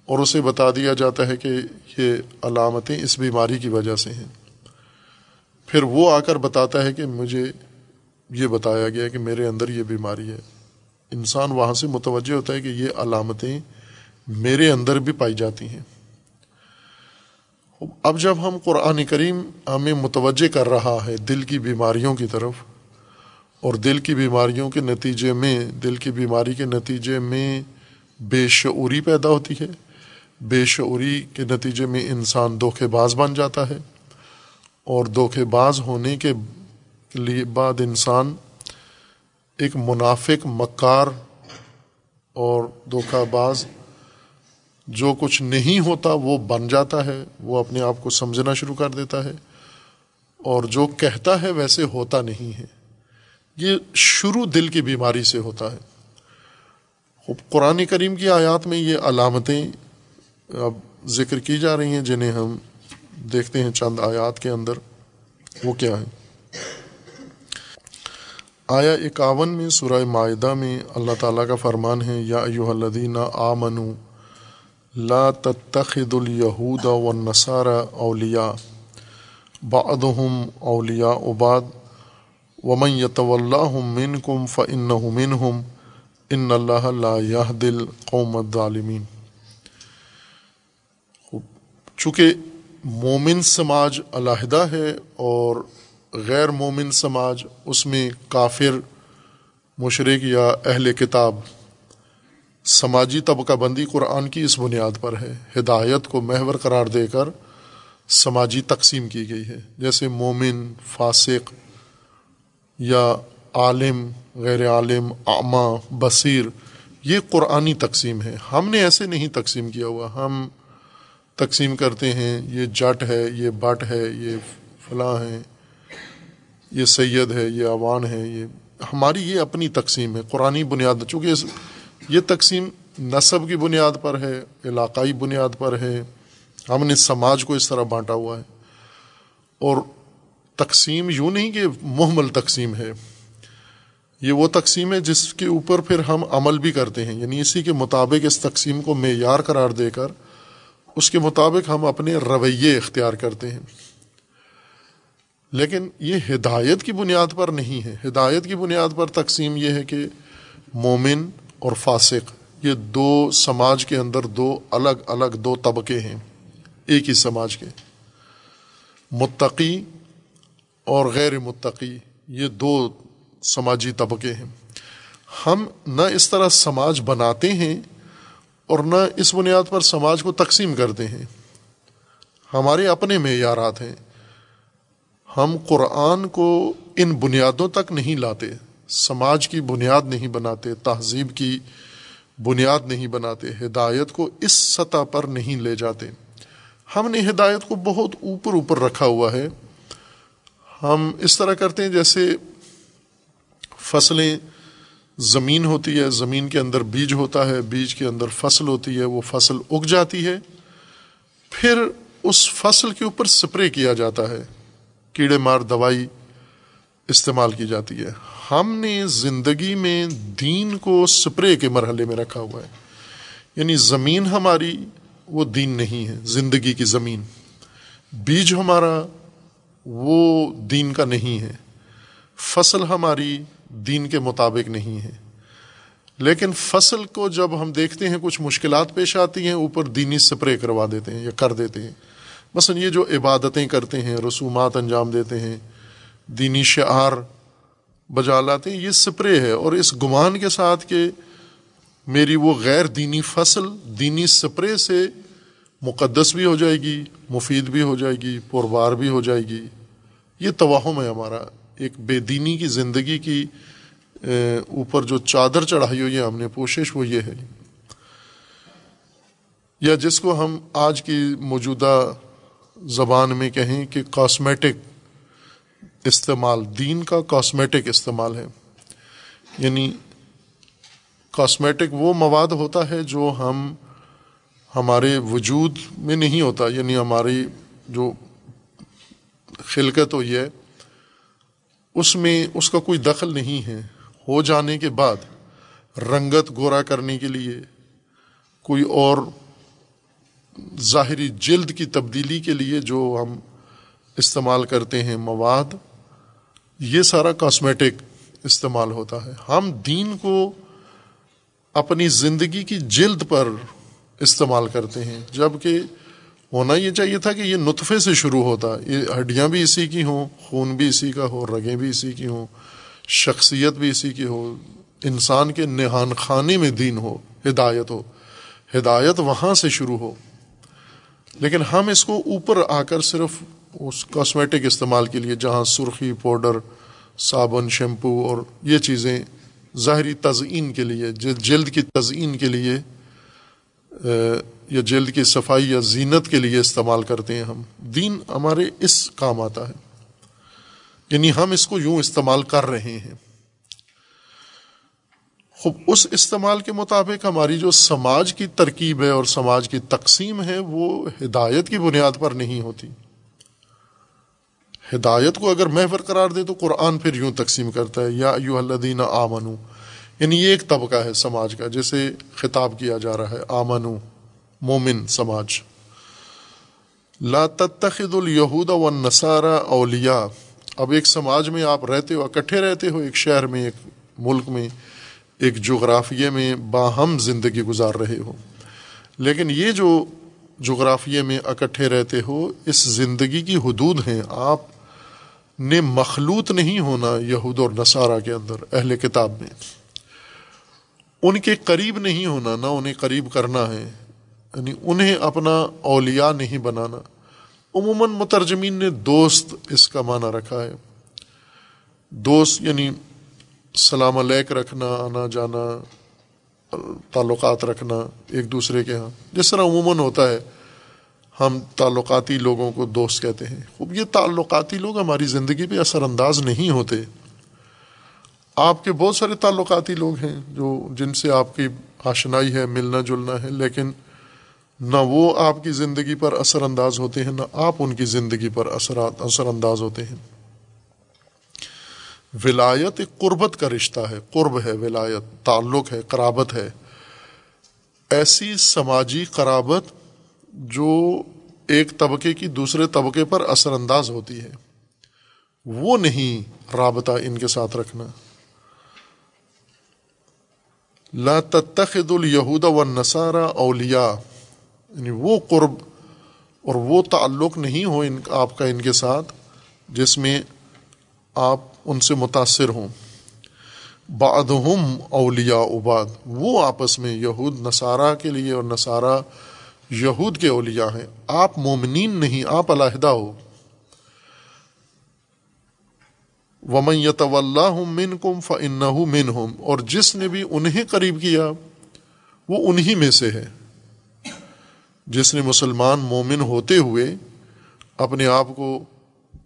[SPEAKER 1] اور اسے بتا دیا جاتا ہے کہ یہ علامتیں اس بیماری کی وجہ سے ہیں۔ پھر وہ آ کر بتاتا ہے کہ مجھے یہ بتایا گیا کہ میرے اندر یہ بیماری ہے۔ انسان وہاں سے متوجہ ہوتا ہے کہ یہ علامتیں میرے اندر بھی پائی جاتی ہیں۔ اب جب ہم قرآن کریم ہمیں متوجہ کر رہا ہے دل کی بیماریوں کی طرف، اور دل کی بیماریوں کے نتیجے میں، دل کی بیماری کے نتیجے میں بے شعوری پیدا ہوتی ہے۔ بے شعوری کے نتیجے میں انسان دھوکھے باز بن جاتا ہے۔ اور دھوکھے باز ہونے کے لیے بعد انسان ایک منافق مکار اور دھوکہ باز جو کچھ نہیں ہوتا وہ بن جاتا ہے، وہ اپنے آپ کو سمجھنا شروع کر دیتا ہے۔ اور جو کہتا ہے ویسے ہوتا نہیں ہے۔ یہ شروع دل کی بیماری سے ہوتا ہے۔ قرآن کریم کی آیات میں یہ علامتیں اب ذکر کی جا رہی ہیں، جنہیں ہم دیکھتے ہیں چند آیات کے اندر۔ وہ کیا ہے آیا اکاون میں، سورہ معاہدہ میں اللہ تعالیٰ کا فرمان ہے، یا ایوہ الذین آمنو لا تتخذ الیہود والنصارى اولیاء بعضهم اولیاء بعض. ومن يتولهم منكم فإنه منهم. ان اللہ لا يهدي القوم الظالمین چونکہ مومن سماج علیحدہ ہے اور غیر مومن سماج اس میں کافر، مشرق یا اہل کتاب سماجی طبقہ بندی قرآن کی اس بنیاد پر ہے۔ ہدایت کو محور قرار دے کر سماجی تقسیم کی گئی ہے۔ جیسے مومن، فاسق یا عالم، غیر عالم اعمہ بصیر، یہ قرآنی تقسیم ہے۔ ہم نے ایسے نہیں تقسیم کیا ہوا۔ ہم تقسیم کرتے ہیں، یہ جٹ ہے، یہ بٹ ہے، یہ فلاں ہے یہ سید ہے، یہ عوان ہے یہ ہماری یہ اپنی تقسیم ہے۔ قرآن بنیاد، چونکہ یہ تقسیم نصب کی بنیاد پر ہے، علاقائی بنیاد پر ہے۔ ہم نے سماج کو اس طرح بانٹا ہوا ہے۔ اور تقسیم یوں نہیں کہ محمل تقسیم ہے۔ یہ وہ تقسیم ہے جس کے اوپر پھر ہم عمل بھی کرتے ہیں۔ یعنی اسی کے مطابق اس تقسیم کو معیار قرار دے کر اس کے مطابق ہم اپنے رویے اختیار کرتے ہیں۔ لیکن یہ ہدایت کی بنیاد پر نہیں ہے۔ ہدایت کی بنیاد پر تقسیم یہ ہے کہ مومن اور فاسق، یہ دو سماج کے اندر دو الگ الگ دو طبقے ہیں، ایک ہی سماج کے۔ متقی اور غیر متقی، یہ دو سماجی طبقے ہیں۔ ہم نہ اس طرح سماج بناتے ہیں اور نہ اس بنیاد پر سماج کو تقسیم کرتے ہیں۔ ہمارے اپنے معیارات ہیں۔ ہم قرآن کو ان بنیادوں تک نہیں لاتے۔ سماج کی بنیاد نہیں بناتے، تہذیب کی بنیاد نہیں بناتے، ہدایت کو اس سطح پر نہیں لے جاتے۔ ہم نے ہدایت کو بہت اوپر اوپر رکھا ہوا ہے۔ ہم اس طرح کرتے ہیں جیسے فصلیں، زمین ہوتی ہے، زمین کے اندر بیج ہوتا ہے، بیج کے اندر فصل ہوتی ہے، وہ فصل اگ جاتی ہے۔ پھر اس فصل کے اوپر سپرے کیا جاتا ہے، کیڑے مار، دوائی۔ استعمال کی جاتی ہے۔ ہم نے زندگی میں دین کو سپرے کے مرحلے میں رکھا ہوا ہے۔ یعنی زمین ہماری وہ دین نہیں ہے، زندگی کی زمین۔ بیج ہمارا وہ دین کا نہیں ہے۔ فصل ہماری دین کے مطابق نہیں ہے۔ لیکن فصل کو جب ہم دیکھتے ہیں، کچھ مشکلات پیش آتی ہیں، اوپر دینی سپرے کروا دیتے ہیں یا کر دیتے ہیں۔ مثلا یہ جو عبادتیں کرتے ہیں، رسومات انجام دیتے ہیں دینی شعار بجا لاتے ہیں، یہ سپرے ہے اور اس گمان کے ساتھ کہ میری وہ غیر دینی فصل دینی سپرے سے مقدس بھی ہو جائے گی، مفید بھی ہو جائے گی، پربار بھی ہو جائے گی۔ یہ توہم ہے ہمارا، ایک بے دینی کی زندگی کی اوپر جو چادر چڑھائی ہوئی ہے، ہم نے کوشش وہ یہ ہے۔ یا جس کو ہم آج کی موجودہ زبان میں کہیں کہ کاسمیٹک استعمال، دین کا کاسمیٹک استعمال ہے۔ یعنی کاسمیٹک وہ مواد ہوتا ہے جو ہم، ہمارے وجود میں نہیں ہوتا۔ یعنی ہماری جو خلقت ہوئی ہے، اس میں اس کا کوئی دخل نہیں ہے۔ ہو جانے کے بعد رنگت گورا کرنے کے لیے کوئی اور ظاہری جلد کی تبدیلی کے لیے جو ہم استعمال کرتے ہیں، مواد یہ سارا کاسمیٹک استعمال ہوتا ہے۔ ہم دین کو اپنی زندگی کی جلد پر استعمال کرتے ہیں۔ جبکہ ہونا یہ چاہیے تھا کہ یہ نطفے سے شروع ہوتا۔ یہ ہڈیاں بھی اسی کی ہوں، خون بھی اسی کا ہو، رگیں بھی اسی کی ہوں، شخصیت بھی اسی کی ہو۔ انسان کے نہان خانے میں دین ہو، ہدایت ہو۔ ہدایت وہاں سے شروع ہو۔ لیکن ہم اس کو اوپر آ کر صرف اس کاسمیٹک استعمال کے لیے جہاں سرخی پاؤڈر صابن شیمپو اور یہ چیزیں ظاہری تزئین کے لیے جلد کی تزئین کے لیے یا جلد کی صفائی یا زینت کے لیے استعمال کرتے ہیں ہم۔ دین ہمارے اس کام آتا ہے۔ یعنی ہم اس کو یوں استعمال کر رہے ہیں۔ خوب، اس استعمال کے مطابق ہماری جو سماج کی ترکیب ہے اور سماج کی تقسیم ہے، وہ ہدایت کی بنیاد پر نہیں ہوتی۔ ہدایت کو اگر محور قرار دے تو قرآن پھر یوں تقسیم کرتا ہے، یا یو الدین آمنو۔ یعنی یہ ایک طبقہ ہے سماج کا جیسے خطاب کیا جا رہا ہے، آمنو، مومن سماج۔ لا تتخذ الیہود و نصارہ اولیاء۔ اب ایک سماج میں آپ رہتے ہو، اکٹھے رہتے ہو، ایک شہر میں، ایک ملک میں، ایک جغرافیے میں باہم زندگی گزار رہے ہو۔ لیکن یہ جو جغرافیے میں اکٹھے رہتے ہو، اس زندگی کی حدود ہیں۔ آپ نے مخلوط نہیں ہونا یہود اور نصارہ کے اندر، اہل کتاب میں۔ ان کے قریب نہیں ہونا، نہ انہیں قریب کرنا ہے یعنی انہیں اپنا اولیاء نہیں بنانا۔ عموماً مترجمین نے دوست اس کا معنی رکھا ہے۔ دوست یعنی سلام علیک رکھنا، آنا جانا، تعلقات رکھنا ایک دوسرے کے ہاں۔ جس طرح عموماً ہوتا ہے ہم تعلقاتی لوگوں کو دوست کہتے ہیں۔ خوب، یہ تعلقاتی لوگ ہماری زندگی پہ اثر انداز نہیں ہوتے۔ آپ کے بہت سارے تعلقاتی لوگ ہیں جو، جن سے آپ کی آشنائی ہے، ملنا جلنا ہے، لیکن نہ وہ آپ کی زندگی پر اثر انداز ہوتے ہیں، نہ آپ ان کی زندگی پر اثرات اثر انداز ہوتے ہیں۔ ولایت ایک قربت کا رشتہ ہے۔ قرب ہے، ولایت، تعلق ہے، قرابت ہے۔ ایسی سماجی قرابت جو ایک طبقے کی دوسرے طبقے پر اثر انداز ہوتی ہے، وہ نہیں رابطہ ان کے ساتھ رکھنا۔ لا تتخذ الیہود و نصارہ اولیاء یعنی وہ قرب اور وہ تعلق نہیں ہو ان آپ کا ان کے ساتھ، جس میں آپ ان سے متاثر ہوں۔ بعد ہم اولیا اباد وہ آپس میں یہود، نصارہ کے لیے اور نصارہ یہود کے اولیاء ہیں۔ آپ مومنین نہیں، آپ علیحدہ ہو۔ ومن اللہ من کم فن من ہوں اور جس نے بھی انہیں قریب کیا، وہ انہی میں سے ہے۔ جس نے مسلمان مومن ہوتے ہوئے اپنے آپ کو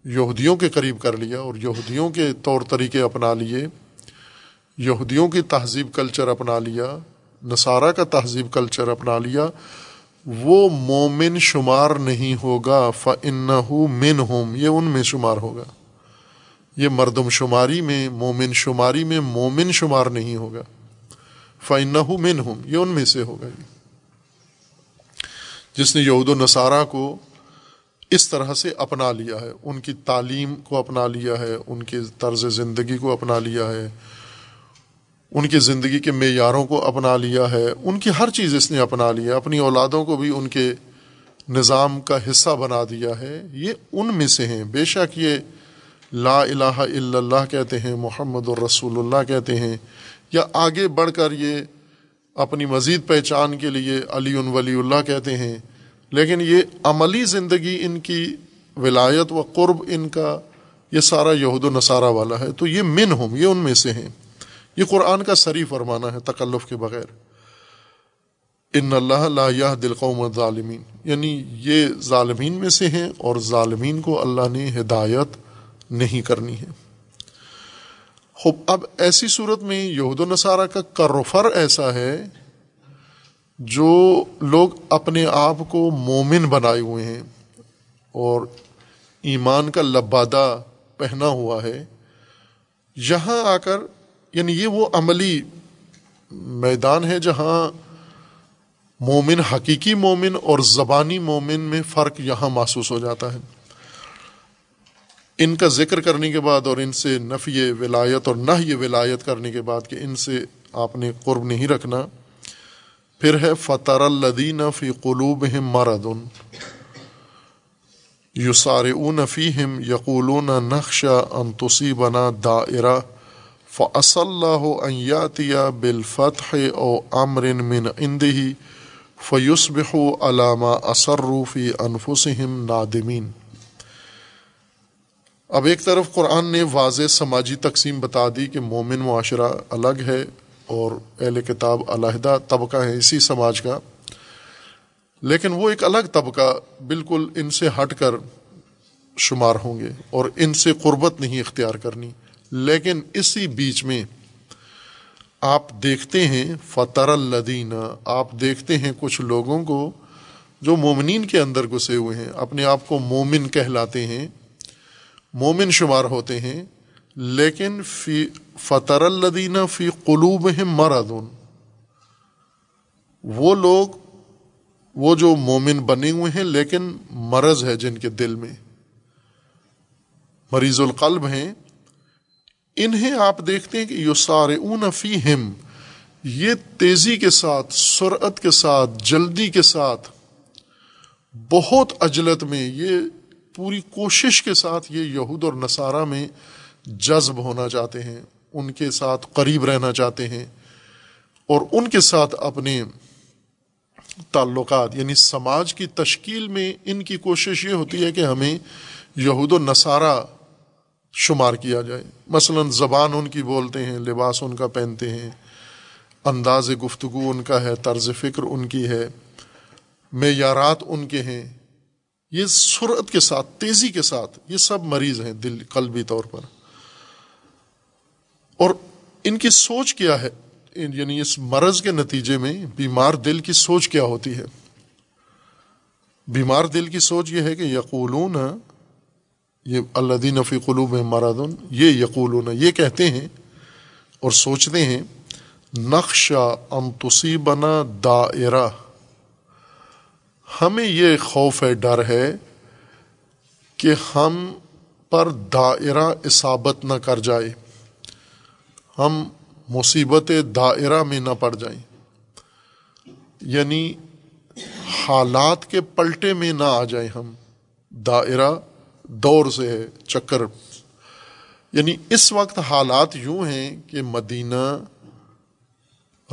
[SPEAKER 1] یہودیوں کے قریب کر لیا اور یہودیوں کے طور طریقے اپنا لیے، یہودیوں کی تہذیب کلچر اپنا لیا، نصارہ کا تہذیب کلچر اپنا لیا وہ مومن شمار نہیں ہوگا فن من ہوم یہ ان میں شمار ہوگا۔ یہ مردم شماری میں، مومن شماری میں مومن شمار نہیں ہوگا۔ فن من ہوم یہ ان میں سے ہوگا جی۔ جس نے یہود و نصارہ کو اس طرح سے اپنا لیا ہے، ان کی تعلیم کو اپنا لیا ہے، ان کے طرز زندگی کو اپنا لیا ہے ان کی زندگی کے معیاروں کو اپنا لیا ہے، ان کی ہر چیز اس نے اپنا لیا اپنی اولادوں کو بھی ان کے نظام کا حصہ بنا دیا ہے۔ یہ ان میں سے ہیں۔ بے شک یہ لا الہ الا اللہ کہتے ہیں، محمد الرسول اللہ کہتے ہیں۔ یا آگے بڑھ کر یہ اپنی مزید پہچان کے لیے علی ولی اللہ کہتے ہیں۔ لیکن یہ عملی زندگی ان کی ولایت و قرب ان کا یہ سارا یہود و نصارہ والا ہے۔ تو یہ من ہم یہ ان میں سے ہیں۔ یہ قرآن کا سری فرمانا ہے تکلف کے بغیر۔ ان اللہ لا دل قوم ظالمین یعنی یہ ظالمین میں سے ہیں اور ظالمین کو اللہ نے ہدایت نہیں کرنی ہے۔ خوب، اب ایسی صورت میں یہود و نصارہ کا کرفر ایسا ہے جو لوگ اپنے آپ کو مومن بنائے ہوئے ہیں اور ایمان کا لبادہ پہنا ہوا ہے۔ یہاں آ کر یعنی یہ وہ عملی میدان ہے جہاں مومن، حقیقی مومن اور زبانی مومن میں فرق یہاں محسوس ہو جاتا ہے۔ ان کا ذکر کرنے کے بعد اور ان سے نفی ولایت اور نہ یہ ولایت کرنے کے بعد کہ ان سے آپ نے قرب نہیں رکھنا۔ پھر ہے فطر الدین فی قلوب مرد یوسار اون فیم یقول نقشہ انتسی بنا دائرہ۔ فص اللہ ایاتیہ بالفتح او امر من اندہی فیوسبح علامہ اثروفی انفسم نادمین اب ایک طرف قرآن نے واضح سماجی تقسیم بتا دی کہ مومن معاشرہ الگ ہے اور اہل کتاب علیحدہ طبقہ ہے اسی سماج کا۔ لیکن وہ ایک الگ طبقہ بالکل ان سے ہٹ کر شمار ہوں گے اور ان سے قربت نہیں اختیار کرنی۔ لیکن اسی بیچ میں آپ دیکھتے ہیں فطر الدین آپ دیکھتے ہیں کچھ لوگوں کو جو مومنین کے اندر گھسے ہوئے ہیں، اپنے آپ کو مومن کہلاتے ہیں، مومن شمار ہوتے ہیں، لیکن فی فطر الدین فی قلوب مرادون وہ لوگ، وہ جو مومن بنے ہوئے ہیں، لیکن مرض ہے جن کے دل میں۔ مریض القلب ہیں انہیں آپ دیکھتے ہیں کہ یو سارے اون فی ہم یہ تیزی کے ساتھ، سرعت کے ساتھ، جلدی کے ساتھ، بہت اجلت میں، یہ پوری کوشش کے ساتھ یہ یہود اور نصارہ میں جذب ہونا چاہتے ہیں، ان کے ساتھ قریب رہنا چاہتے ہیں اور ان کے ساتھ اپنے تعلقات یعنی سماج کی تشکیل میں ان کی کوشش یہ ہوتی ہے کہ ہمیں یہود و نصارہ شمار کیا جائے۔ مثلا زبان ان کی بولتے ہیں، لباس ان کا پہنتے ہیں، انداز گفتگو ان کا ہے، طرز فکر ان کی ہے، معیارات ان کے ہیں۔ یہ سرعت کے ساتھ، تیزی کے ساتھ یہ سب مریض ہیں دل، قلبی طور پر۔ اور ان کی سوچ کیا ہے؟ یعنی اس مرض کے نتیجے میں بیمار دل کی سوچ کیا ہوتی ہے؟ بیمار دل کی سوچ یہ ہے کہ یقولون یہ اللہ دین فی قلوب مرادن یہ یقولون، یہ کہتے ہیں اور سوچتے ہیں نقشہ ام تصیبنا دائرہ۔ ہمیں یہ خوف ہے، ڈر ہے کہ ہم پر دائرہ اصابت نہ کر جائے۔ ہم مصیبت دائرہ میں نہ پڑ جائیں۔ یعنی حالات کے پلٹے میں نہ آ جائیں ہم۔ دائرہ دور سے ہے چکر۔ یعنی اس وقت حالات یوں ہیں کہ مدینہ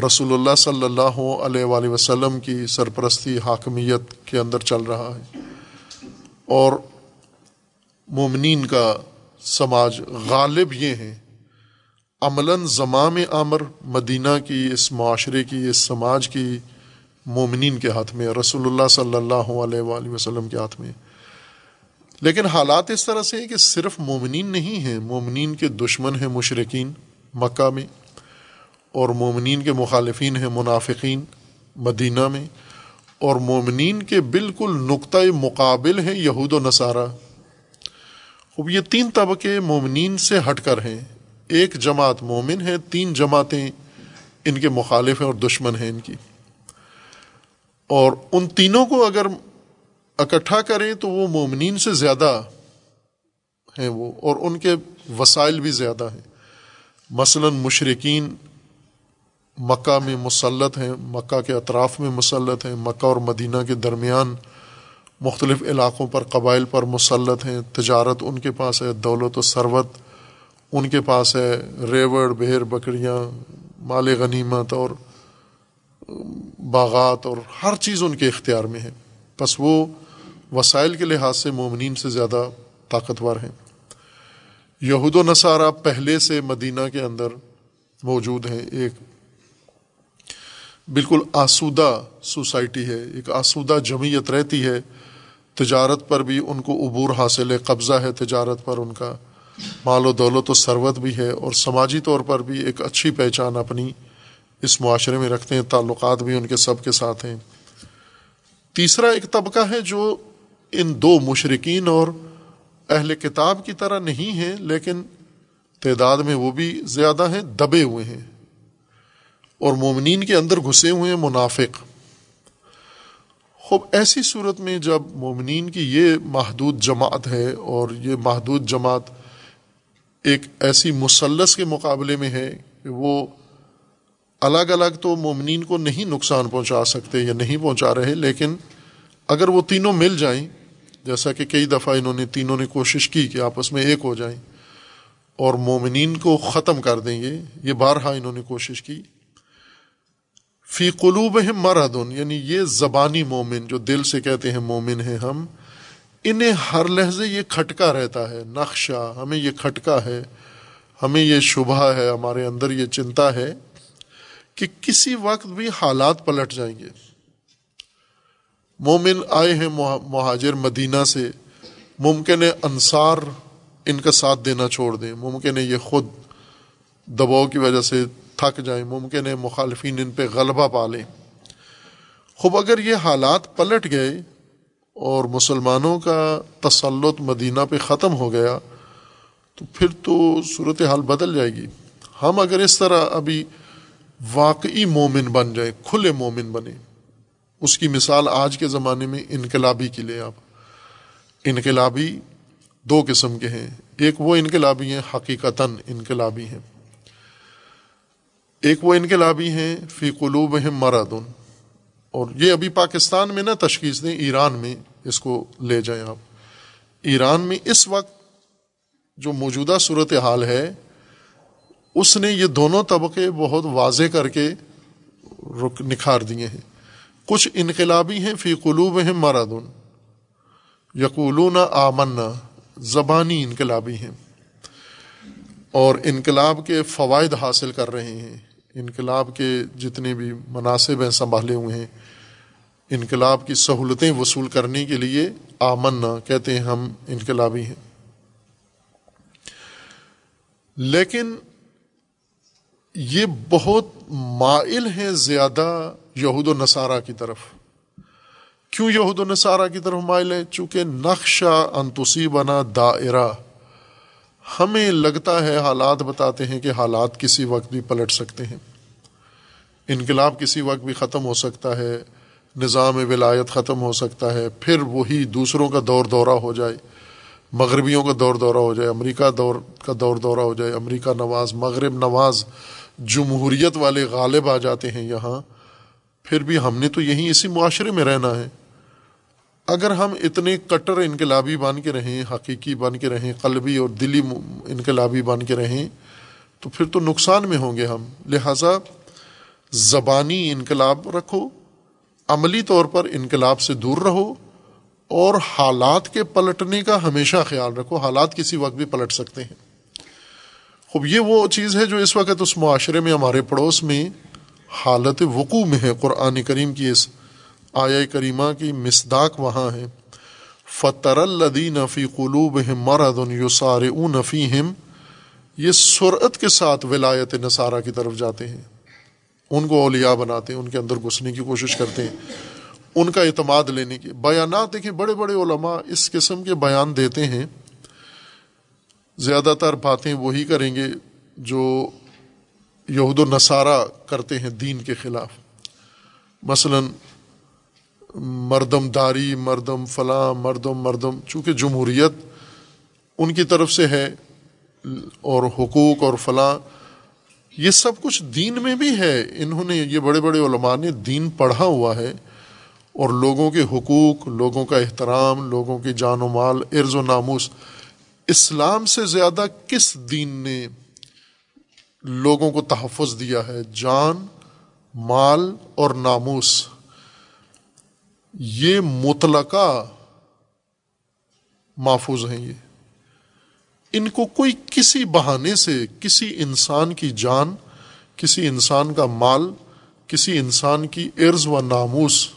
[SPEAKER 1] رسول اللہ صلی اللہ علیہ وآلہ وسلم کی سرپرستی حاکمیت کے اندر چل رہا ہے۔ اور مومنین کا سماج غالب یہ ہیں عملاً زمام عامر مدینہ کی، اس معاشرے کی، اس سماج کی مومنین کے ہاتھ میں، رسول اللہ صلی اللہ علیہ وآلہ وسلم کے ہاتھ میں۔ لیکن حالات اس طرح سے ہیں کہ صرف مومنین نہیں ہیں، مومنین کے دشمن ہیں مشرقین مکہ میں، اور مومنین کے مخالفین ہیں منافقین مدینہ میں، اور مومنین کے بالکل نقطۂ مقابل ہیں یہود و نصارہ۔ اب یہ تین طبقے مومنین سے ہٹ کر ہیں۔ ایک جماعت مومن ہے، تین جماعتیں ان کے مخالف ہیں اور دشمن ہیں ان کی۔ اور ان تینوں کو اگر اکٹھا کریں تو وہ مومنین سے زیادہ ہیں وہ، اور ان کے وسائل بھی زیادہ ہیں۔ مثلا مشرقین مکہ میں مسلط ہیں، مکہ کے اطراف میں مسلط ہیں، مکہ اور مدینہ کے درمیان مختلف علاقوں پر، قبائل پر مسلط ہیں۔ تجارت ان کے پاس ہے، دولت و ثروت ان کے پاس ہے۔ ریوڑ بھیر بکریاں، مال غنیمت اور باغات اور ہر چیز ان کے اختیار میں ہے۔ بس وہ وسائل کے لحاظ سے مومنین سے زیادہ طاقتور ہیں۔ یہود و نصارہ پہلے سے مدینہ کے اندر موجود ہیں۔ ایک بالکل آسودہ سوسائٹی ہے، ایک آسودہ جمعیت رہتی ہے۔ تجارت پر بھی ان کو عبور حاصل ہے، قبضہ ہے تجارت پر، ان کا مال و دولت و ثروت بھی ہے۔ اور سماجی طور پر بھی ایک اچھی پہچان اپنی اس معاشرے میں رکھتے ہیں، تعلقات بھی ان کے سب کے ساتھ ہیں۔ تیسرا ایک طبقہ ہے جو ان دو مشرقین اور اہل کتاب کی طرح نہیں ہیں، لیکن تعداد میں وہ بھی زیادہ ہیں، دبے ہوئے ہیں۔ اور مومنین کے اندر گھسے ہوئے ہیں، منافق۔ خوب، ایسی صورت میں جب مومنین کی یہ محدود جماعت ہے اور یہ محدود جماعت ایک ایسی مسلس کے مقابلے میں ہے کہ وہ الگ الگ تو مومنین کو نہیں نقصان پہنچا سکتے یا نہیں پہنچا رہے، لیکن اگر وہ تینوں مل جائیں، جیسا کہ کئی دفعہ انہوں نے تینوں نے کوشش کی کہ آپس میں ایک ہو جائیں اور مومنین کو ختم کر دیں گے، یہ بارہا انہوں نے کوشش کی۔ فی قلوب مرحدن یعنی یہ زبانی مومن جو دل سے کہتے ہیں مومن ہیں ہم، انہیں ہر لہجے یہ کھٹکا رہتا ہے، نقشہ، ہمیں یہ کھٹکا ہے، ہمیں یہ شبہ ہے، ہمارے اندر یہ چنتا ہے کہ کسی وقت بھی حالات پلٹ جائیں گے۔ مومن آئے ہیں مہاجر مدینہ سے، ممکن ہے انصار ان کا ساتھ دینا چھوڑ دیں، ممکن ہے یہ خود دباؤ کی وجہ سے تھک جائیں، ممکن ہے مخالفین ان پہ غلبہ پا لیں خوب اگر یہ حالات پلٹ گئے اور مسلمانوں کا تسلط مدینہ پہ ختم ہو گیا، تو پھر تو صورت حال بدل جائے گی۔ ہم اگر اس طرح ابھی واقعی مومن بن جائیں، کھلے مومن بنے اس کی مثال آج کے زمانے میں انقلابی کے لیے آپ انقلابی دو قسم کے ہیں۔ ایک وہ انقلابی ہیں، حقیقتاً انقلابی ہیں۔ ایک وہ انقلابی ہیں، فی قلوب ہیں مرادن اور یہ ابھی پاکستان میں نہ تشخیص دیں، ایران میں اس کو لے جائیں آپ۔ ایران میں اس وقت جو موجودہ صورت حال ہے، اس نے یہ دونوں طبقے بہت واضح کر کے رک نکھار دیے ہیں۔ کچھ انقلابی ہیں فی قلوب ہیں مرادن یقولون آمنا. زبانی انقلابی ہیں. اور انقلاب کے فوائد حاصل کر رہے ہیں. انقلاب کے جتنے بھی مناسب ہیں، سنبھالے ہوئے ہیں. انقلاب کی سہولتیں وصول کرنے کے لیے آمنا کہتے ہیں ہم انقلابی ہیں. لیکن یہ بہت مائل ہیں، زیادہ یہود و نصارہ کی طرف۔ کیوں یہود و نصارہ کی طرف مائل ہیں چونکہ نقشہ انتسی بنا دائرہ۔ ہمیں لگتا ہے حالات بتاتے ہیں کہ حالات کسی وقت بھی پلٹ سکتے ہیں۔ انقلاب کسی وقت بھی ختم ہو سکتا ہے۔ نظام ولایت ختم ہو سکتا ہے۔ پھر وہی دوسروں کا دور دورہ ہو جائے۔ مغربیوں کا دور دورہ ہو جائے۔ امریکہ دور کا دور دورہ ہو جائے۔ امریکہ نواز، مغرب نواز جمہوریت والے غالب آ جاتے ہیں یہاں۔ پھر بھی ہم نے تو یہیں اسی معاشرے میں رہنا ہے۔ اگر ہم اتنے کٹر انقلابی بن کے رہیں، حقیقی بن کے رہیں، قلبی اور دلی انقلابی بن کے رہیں، تو پھر تو نقصان میں ہوں گے ہم۔ لہٰذا زبانی انقلاب رکھو، عملی طور پر انقلاب سے دور رہو، اور حالات کے پلٹنے کا ہمیشہ خیال رکھو۔ حالات کسی وقت بھی پلٹ سکتے ہیں۔ خوب، یہ وہ چیز ہے جو اس وقت اس معاشرے میں، ہمارے پڑوس میں حالت وقوع میں ہے قرآن کریم کی اس آیا کریمہ کی مسداق وہاں ہے۔ فطر الدین فی قلوب مرد یوسار نفی ہم یہ سرعت کے ساتھ ولایت نصارہ کی طرف جاتے ہیں۔ ان کو اولیاء بناتے ہیں، ان کے اندر گھسنے کی کوشش کرتے ہیں۔ ان کا اعتماد لینے کی، بیانات دیکھیں، بڑے بڑے علماء اس قسم کے بیان دیتے ہیں۔ زیادہ تر باتیں وہی کریں گے جو یہود و نصارہ کرتے ہیں دین کے خلاف۔ مثلا مردم داری، مردم فلاں، مردم مردم، چونکہ جمہوریت ان کی طرف سے ہے اور حقوق اور فلاں، یہ سب کچھ دین میں بھی ہے۔ انہوں نے یہ بڑے بڑے علماء نے دین پڑھا ہوا ہے اور لوگوں کے حقوق، لوگوں کا احترام، لوگوں کی جان و مال ارز و ناموس، اسلام سے زیادہ کس دین نے لوگوں کو تحفظ دیا ہے۔ جان، مال اور ناموس۔ یہ مطلقہ محفوظ ہیں یہ۔ ان کو کوئی کسی بہانے سے، کسی انسان کی جان، کسی انسان کا مال، کسی انسان کی عرض و ناموس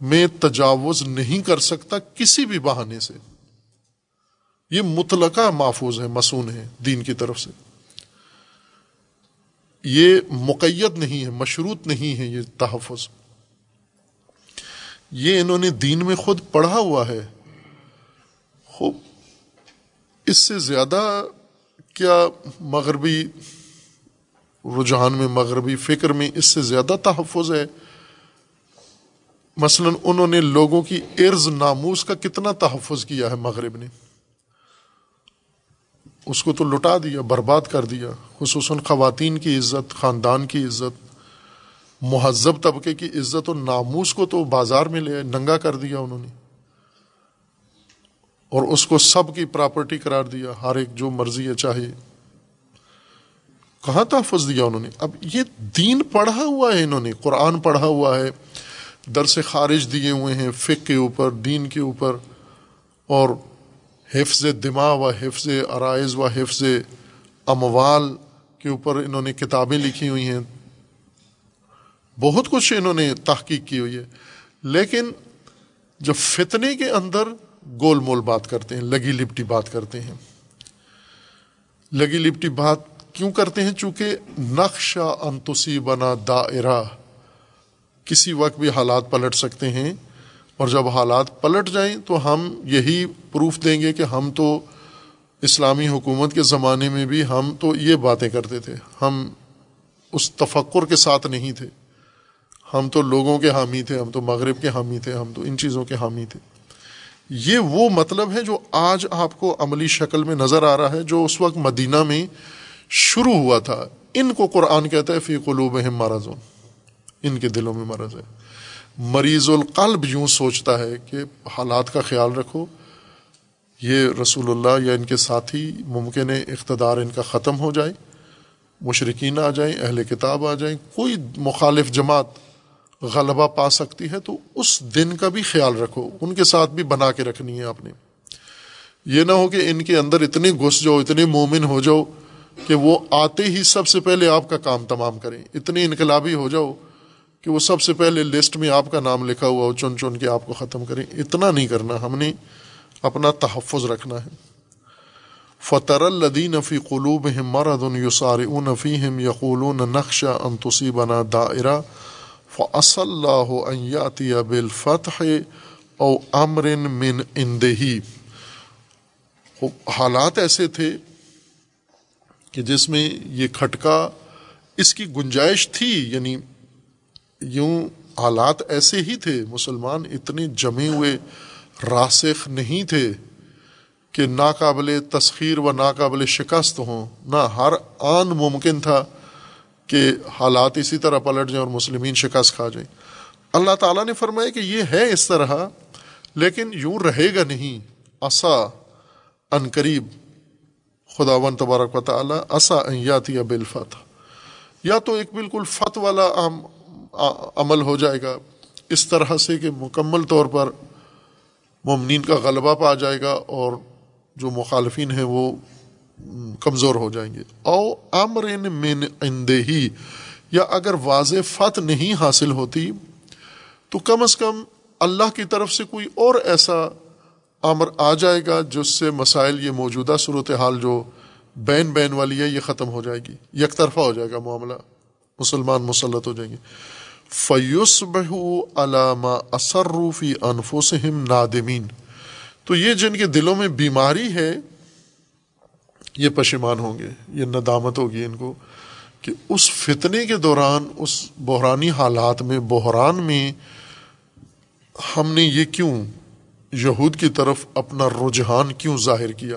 [SPEAKER 1] میں تجاوز نہیں کر سکتا کسی بھی بہانے سے۔ یہ مطلقہ محفوظ ہے مسون ہے دین کی طرف سے۔ یہ مقید نہیں ہے، مشروط نہیں ہے یہ تحفظ۔ یہ انہوں نے دین میں خود پڑھا ہوا ہے۔ خوب، اس سے زیادہ کیا مغربی رجحان میں، مغربی فکر میں اس سے زیادہ تحفظ ہے؟ مثلا انہوں نے لوگوں کی ارز ناموس کا کتنا تحفظ کیا ہے مغرب نے؟ اس کو تو لٹا دیا، برباد کر دیا۔ خصوصاً خواتین کی عزت، خاندان کی عزت، مہذب طبقے کی عزت اور ناموس کو تو بازار میں لے، ننگا کر دیا انہوں نے۔ اور اس کو سب کی پراپرٹی قرار دیا، ہر ایک جو مرضی ہے چاہے۔ کہاں تحفظ دیا انہوں نے؟ اب یہ دین پڑھا ہوا ہے انہوں نے، قرآن پڑھا ہوا ہے۔ در سے خارج دیے ہوئے ہیں فک کے اوپر، دین کے اوپر۔ اور حفظ دماغ و حفظ عرائض و حفظ اموال کے اوپر انہوں نے کتابیں لکھی ہوئی ہیں۔ بہت کچھ انہوں نے تحقیق کی ہوئی ہے۔ لیکن جب فتنے کے اندر گول مول بات کرتے ہیں، لگی لپٹی بات کرتے ہیں۔ لگی لپٹی بات کیوں کرتے ہیں؟ چونکہ نقشہ انتسی بنا دائرہ، کسی وقت بھی حالات پلٹ سکتے ہیں۔ اور جب حالات پلٹ جائیں تو ہم یہی پروف دیں گے کہ ہم تو اسلامی حکومت کے زمانے میں بھی ہم تو یہ باتیں کرتے تھے۔ ہم اس تفکر کے ساتھ نہیں تھے۔ ہم تو لوگوں کے حامی تھے، ہم تو مغرب کے حامی تھے، ہم تو ان چیزوں کے حامی تھے۔ یہ وہ مطلب ہے جو آج آپ کو عملی شکل میں نظر آ رہا ہے، جو اس وقت مدینہ میں شروع ہوا تھا۔ ان کو قرآن کہتا ہے، فی قلوب مرض۔ ان کے دلوں میں مرض ہے۔ مریض القلب یوں سوچتا ہے کہ حالات کا خیال رکھو۔ یہ رسول اللہ یا ان کے ساتھی ممکن ہے اقتدار ان کا ختم ہو جائے۔ مشرقین آ جائیں، اہل کتاب آ جائیں۔ کوئی مخالف جماعت غلبہ پا سکتی ہے تو اس دن کا بھی خیال رکھو۔ ان کے ساتھ بھی بنا کے رکھنی ہے آپ نے۔ یہ نہ ہو کہ ان کے اندر اتنے گھس جاؤ اتنے مومن ہو جاؤ کہ وہ آتے ہی سب سے پہلے آپ کا کام تمام کریں۔ اتنے انقلابی ہو جاؤ۔ کہ وہ سب سے پہلے لسٹ میں آپ کا نام لکھا ہوا ہو، چن چن کے آپ کو ختم کریں۔ اتنا نہیں کرنا، ہم نے اپنا تحفظ رکھنا ہے۔ فطر الدین فی قلوب مرد یوسار اون فیم یقول نقشہ انتسی بنا دائرہ فص اللہ بالفتح او امر من اندہی حالات ایسے تھے کہ جس میں یہ کھٹکا اس کی گنجائش تھی یعنی یوں حالات ایسے ہی تھے، مسلمان اتنے جمے ہوئے راسخ نہیں تھے کہ ناقابل تسخیر و ناقابل شکست ہوں۔ نہ ہر آن ممکن تھا کہ حالات اسی طرح پلٹ جائیں اور مسلمین شکست کھا جائیں۔ اللہ تعالیٰ نے فرمایا کہ یہ ہے اس طرح، لیکن یوں رہے گا نہیں۔ اصا ان قریب۔ خدا ون تبارک و تعالیٰ اصا یاتی بالفت یا تو ایک بالکل فت والا عمل ہو جائے گا، اس طرح سے کہ مکمل طور پر ممنین کا غلبہ پا جائے گا اور جو مخالفین ہیں وہ کمزور ہو جائیں گے۔ او امر من اندہی یا اگر واضح فت نہیں حاصل ہوتی، تو کم از کم اللہ کی طرف سے کوئی اور ایسا امر آ جائے گا جس سے مسائل یہ موجودہ صورت حال جو بین بین والی ہے، یہ ختم ہو جائے گی، یک طرفہ ہو جائے گا معاملہ، مسلمان مسلط ہو جائیں گے۔ فیوس بہ علامہ اثروفی انفسم نادمین تو یہ جن کے دلوں میں بیماری ہے، یہ پشیمان ہوں گے، یہ ندامت ہوگی ان کو کہ اس فتنے کے دوران، اس بحرانی حالات میں، بحران میں ہم نے یہ کیوں یہود کی طرف اپنا رجحان کیوں ظاہر کیا؟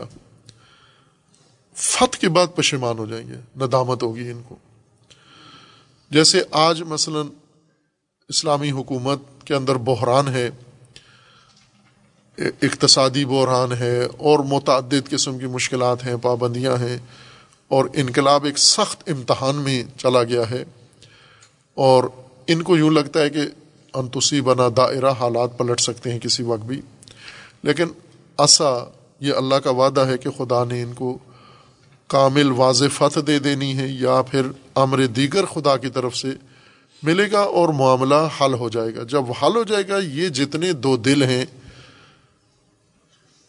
[SPEAKER 1] فت کے بعد پشیمان ہو جائیں گے، ندامت ہوگی ان کو۔ جیسے آج مثلا اسلامی حکومت کے اندر بحران ہے، اقتصادی بحران ہے، اور متعدد قسم کی مشکلات ہیں، پابندیاں ہیں، اور انقلاب ایک سخت امتحان میں چلا گیا ہے۔ اور ان کو یوں لگتا ہے کہ انتسی بنا دائرہ حالات پلٹ سکتے ہیں کسی وقت بھی۔ لیکن ایسا یہ اللہ کا وعدہ ہے کہ خدا نے ان کو کامل واضح فتح دے دینی ہے، یا پھر امر دیگر خدا کی طرف سے ملے گا اور معاملہ حل ہو جائے گا۔ جب حل ہو جائے گا، یہ جتنے دو دل ہیں،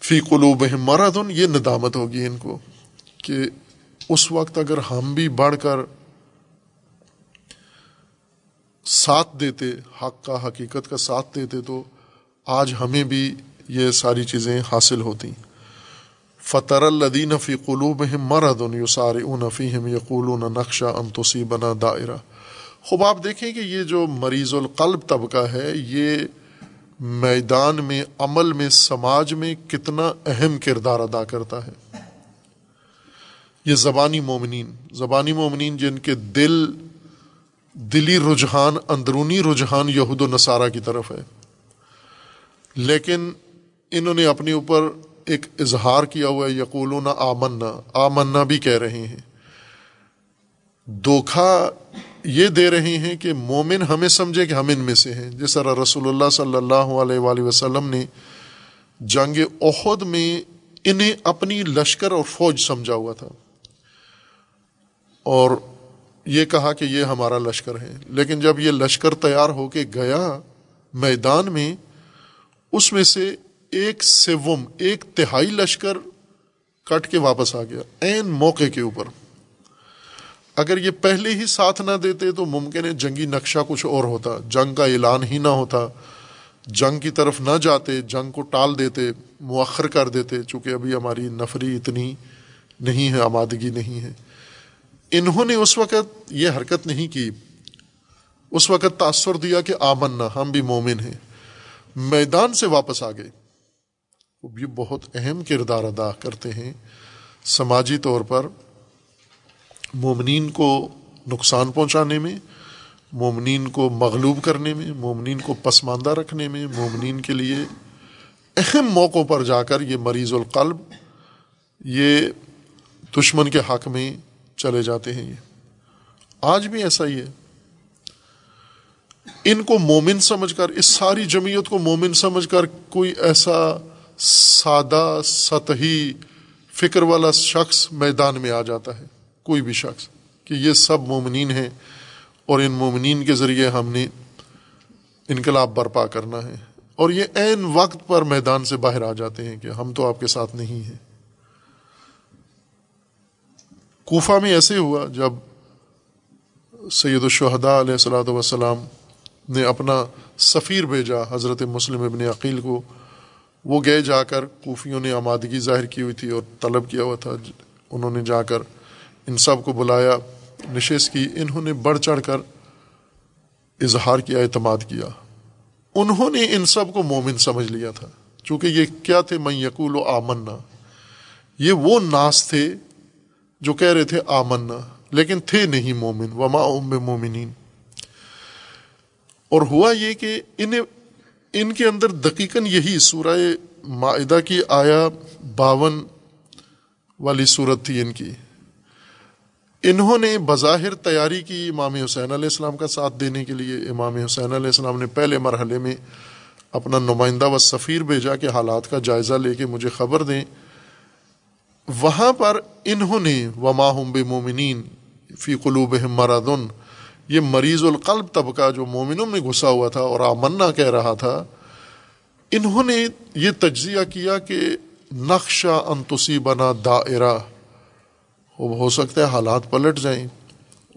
[SPEAKER 1] فی قلوب مرادن یہ ندامت ہوگی ان کو کہ اس وقت اگر ہم بھی بڑھ کر ساتھ دیتے، حق کا، حقیقت کا ساتھ دیتے، تو آج ہمیں بھی یہ ساری چیزیں حاصل ہوتی فطر الدین فی قلوب مرد یو سار اون فیم یقول نقشہ انتوسی بنا دائرہ خوب آپ دیکھیں کہ یہ جو مریض القلب طبقہ ہے، یہ میدان میں، عمل میں، سماج میں کتنا اہم کردار ادا کرتا ہے۔ یہ زبانی مومنین زبانی مومنین جن کے دل، دلی رجحان، اندرونی رجحان یہود و نصارہ کی طرف ہے۔ لیکن انہوں نے اپنے اوپر ایک اظہار کیا ہوا ہے، یقولون آمنا آمنا بھی کہہ رہے ہیں۔ دھوکھا یہ دے رہے ہیں کہ مومن ہمیں سمجھے کہ ہم ان میں سے ہیں۔ جس طرح رسول اللہ صلی اللہ علیہ وآلہ وسلم نے جنگ عہد میں انہیں اپنی لشکر اور فوج سمجھا ہوا تھا۔ اور یہ کہا کہ یہ ہمارا لشکر ہے۔ لیکن جب یہ لشکر تیار ہو کے گیا میدان میں، اس میں سے ایک سوم، ایک تہائی لشکر کٹ کے واپس آ گیا این موقع کے اوپر۔ اگر یہ پہلے ہی ساتھ نہ دیتے تو ممکن ہے جنگی نقشہ کچھ اور ہوتا، جنگ کا اعلان ہی نہ ہوتا۔ جنگ کی طرف نہ جاتے، جنگ کو ٹال دیتے، مؤخر کر دیتے، چونکہ ابھی ہماری نفری اتنی نہیں ہے، آمادگی نہیں ہے۔ انہوں نے اس وقت یہ حرکت نہیں کی۔ اس وقت تاثر دیا کہ آمن ہم بھی مومن ہیں۔ میدان سے واپس آ گئے۔ وہ بھی بہت اہم کردار ادا کرتے ہیں۔ سماجی طور پر مومنین کو نقصان پہنچانے میں، مومنین کو مغلوب کرنے میں، مومنین کو پسماندہ رکھنے میں، مومنین کے لیے اہم موقعوں پر جا کر یہ مریض القلب، یہ دشمن کے حق میں چلے جاتے ہیں یہ۔ آج بھی ایسا ہی ہے۔ ان کو مومن سمجھ کر، اس ساری جمعیت کو مومن سمجھ کر کوئی ایسا سادہ، سطحی فکر والا شخص میدان میں آ جاتا ہے۔ کوئی بھی شخص، کہ یہ سب مومنین ہیں اور ان مومنین کے ذریعے ہم نے انقلاب برپا کرنا ہے۔ اور یہ عین وقت پر میدان سے باہر آ جاتے ہیں کہ ہم تو آپ کے ساتھ نہیں ہیں۔ کوفہ میں ایسے ہوا، جب سید الشہداء علیہ السلاۃ وسلام نے اپنا سفیر بھیجا حضرت مسلم ابن عقیل کو۔ وہ گئے جا کر کوفیوں نے آمادگی ظاہر کی ہوئی تھی اور طلب کیا ہوا تھا۔ انہوں نے جا کر ان سب کو بلایا، نشست کی، انہوں نے بڑھ چڑھ کر اظہار کیا، اعتماد کیا۔ انہوں نے ان سب کو مومن سمجھ لیا تھا۔ چونکہ یہ کیا تھے؟ میں یقول و آمنا۔ یہ وہ ناس تھے جو کہہ رہے تھے آمنا، لیکن تھے نہیں مومن۔ وما ام مومنین۔ اور ہوا یہ کہ انہیں، ان کے اندر دقیقاً یہی سورہ معدہ کی آیا باون والی صورت تھی ان کی۔ انہوں نے بظاہر تیاری کی امام حسین علیہ السلام کا ساتھ دینے کے لیے۔ امام حسین علیہ السلام نے پہلے مرحلے میں اپنا نمائندہ و سفیر بھیجا کہ حالات کا جائزہ لے کے مجھے خبر دیں۔ وہاں پر انہوں نے وما ہم بے مومنین فی قلوب مرادن یہ مریض القلب طبقہ جو مومنوں میں گھسا ہوا تھا اور آمنا کہہ رہا تھا، انہوں نے یہ تجزیہ کیا کہ نقشہ انتسی بنا دائرہ۔ وہ ہو سکتا ہے حالات پلٹ جائیں،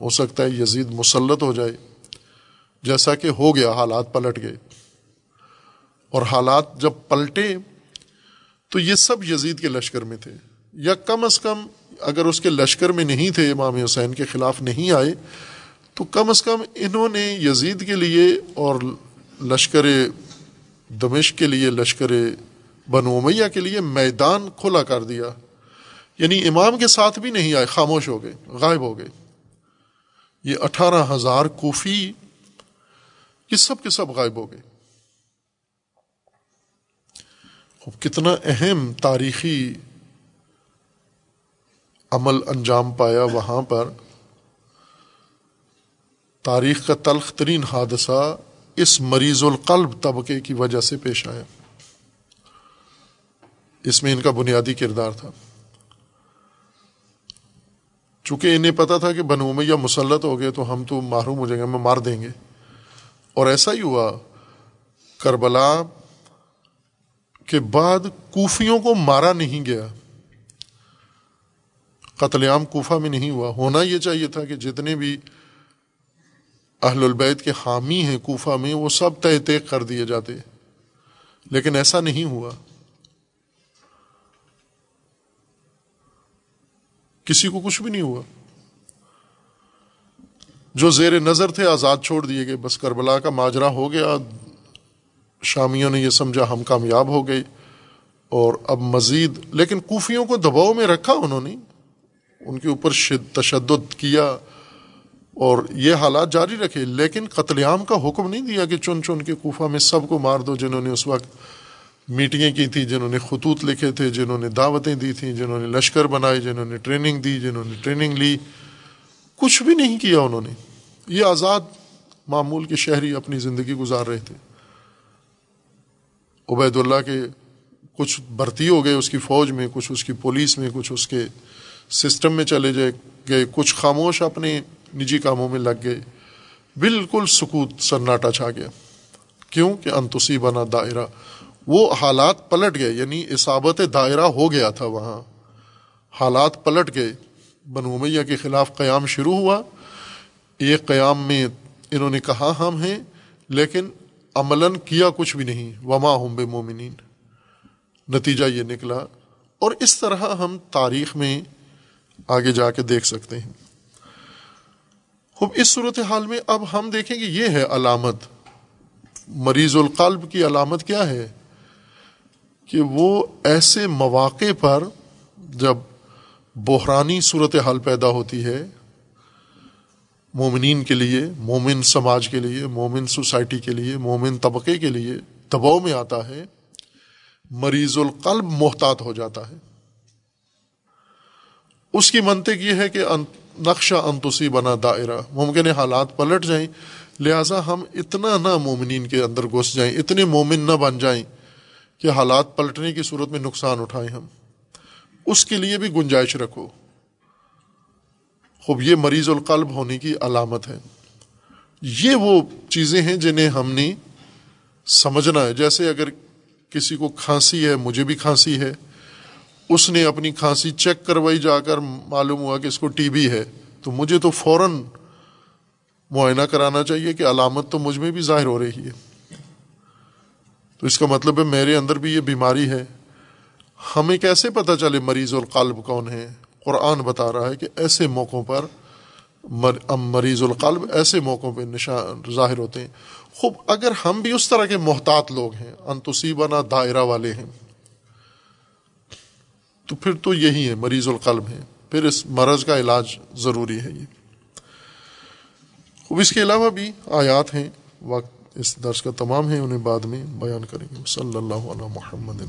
[SPEAKER 1] ہو سکتا ہے یزید مسلط ہو جائے، جیسا کہ ہو گیا حالات پلٹ گئے۔ اور حالات جب پلٹے، تو یہ سب یزید کے لشکر میں تھے۔ یا کم از کم اگر اس کے لشکر میں نہیں تھے، امام حسین کے خلاف نہیں آئے، تو کم از کم انہوں نے یزید کے لیے اور لشکر دمشق کے لیے، لشکر بنو امیہ کے لیے میدان کھلا کر دیا۔ یعنی امام کے ساتھ بھی نہیں آئے، خاموش ہو گئے، غائب ہو گئے۔ یہ اٹھارہ ہزار کوفی یہ سب کے سب غائب ہو گئے۔ کتنا اہم تاریخی عمل انجام پایا وہاں پر۔ تاریخ کا تلخ ترین حادثہ اس مریض القلب طبقے کی وجہ سے پیش آیا۔ اس میں ان کا بنیادی کردار تھا۔ چونکہ انہیں پتا تھا کہ بنو میں یا مسلط ہو گئے تو ہم تو محروم ہو جائیں گے، ہمیں مار دیں گے۔ اور ایسا ہی ہوا، کربلا کے بعد کوفیوں کو مارا نہیں گیا۔ قتل عام کوفہ میں نہیں ہوا۔ ہونا یہ چاہیے تھا کہ جتنے بھی اہل البید کے حامی ہیں کوفہ میں، وہ سب تہ طے کر دیے جاتے۔ لیکن ایسا نہیں ہوا۔ کسی کو کچھ بھی نہیں ہوا۔ جو زیر نظر تھے آزاد چھوڑ دیے گئے۔ بس کربلا کا ماجرا ہو گیا۔ شامیوں نے یہ سمجھا ہم کامیاب ہو گئے۔ اور اب مزید، لیکن کوفیوں کو دباؤ میں رکھا انہوں نے۔ ان کے اوپر تشدد کیا۔ اور یہ حالات جاری رکھے۔ لیکن قتل عام کا حکم نہیں دیا کہ چن چن کے کوفہ میں سب کو مار دو جنہوں نے اس وقت میٹنگیں کی تھیں، جنہوں نے خطوط لکھے تھے، جنہوں نے دعوتیں دی تھیں، جنہوں نے لشکر بنائے، جنہوں نے ٹریننگ دی، جنہوں نے ٹریننگ لی۔ کچھ بھی نہیں کیا انہوں نے۔ یہ آزاد معمول کے شہری اپنی زندگی گزار رہے تھے۔ عبید اللہ کے کچھ بھرتی ہو گئے اس کی فوج میں، کچھ اس کی پولیس میں، کچھ اس کے سسٹم میں چلے جائے گئے۔ کچھ خاموش اپنے نجی کاموں میں لگ گئے۔ بالکل سکوت سناٹا چھا گیا۔ کیوں کہ انتسی بنا دائرہ۔ وہ حالات پلٹ گئے یعنی اصابت دائرہ ہو گیا تھا وہاں۔ حالات پلٹ گئے۔ بنو میاں کے خلاف قیام شروع ہوا۔ ایک قیام میں انہوں نے کہا ہم ہیں، لیکن عملاً کیا کچھ بھی نہیں۔ وما ہم بے مومنین نتیجہ یہ نکلا۔ اور اس طرح ہم تاریخ میں آگے جا کے دیکھ سکتے ہیں۔ خوب، اس صورت حال میں اب ہم دیکھیں گے یہ ہے علامت۔ مریض القلب کی علامت کیا ہے؟ کہ وہ ایسے مواقع پر جب بحرانی صورت حال پیدا ہوتی ہے، مومنین کے لیے، مومن سماج کے لیے، مومن سوسائٹی کے لیے، مومن طبقے کے لیے دباؤ میں آتا ہے، مریض القلب محتاط ہو جاتا ہے۔ اس کی منطق یہ ہے کہ نقشہ انتسی بنا دائرہ۔ ممکن حالات پلٹ جائیں، لہٰذا ہم اتنا نہ مومنین کے اندر گھس جائیں، اتنے مومن نہ بن جائیں۔ کہ حالات پلٹنے کی صورت میں نقصان اٹھائیں ہم۔ اس کے لیے بھی گنجائش رکھو۔ خوب، یہ مریض القلب ہونے کی علامت ہے۔ یہ وہ چیزیں ہیں جنہیں ہم نے سمجھنا ہے۔ جیسے اگر کسی کو کھانسی ہے، مجھے بھی کھانسی ہے، اس نے اپنی کھانسی چیک کروائی، جا کر معلوم ہوا کہ اس کو ٹی بی ہے، تو مجھے تو فوراً معائنہ کرانا چاہیے کہ علامت تو مجھ میں بھی ظاہر ہو رہی ہے۔ تو اس کا مطلب ہے میرے اندر بھی یہ بیماری ہے۔ ہمیں کیسے پتہ چلے مریض القلب کون ہے قرآن بتا رہا ہے کہ ایسے موقعوں پر مریض القلب ایسے موقعوں پہ نشان ظاہر ہوتے ہیں۔ خوب، اگر ہم بھی اس طرح کے محتاط لوگ ہیں، انتسیبنا دائرہ والے ہیں، تو پھر تو یہی ہے مریض القلب ہے پھر اس مرض کا علاج ضروری ہے یہ۔ خوب، اس کے علاوہ بھی آیات ہیں، وقت اس درس کا تمام ہے انہیں بعد میں بیان کریں گے۔ صلی اللہ علیہ محمد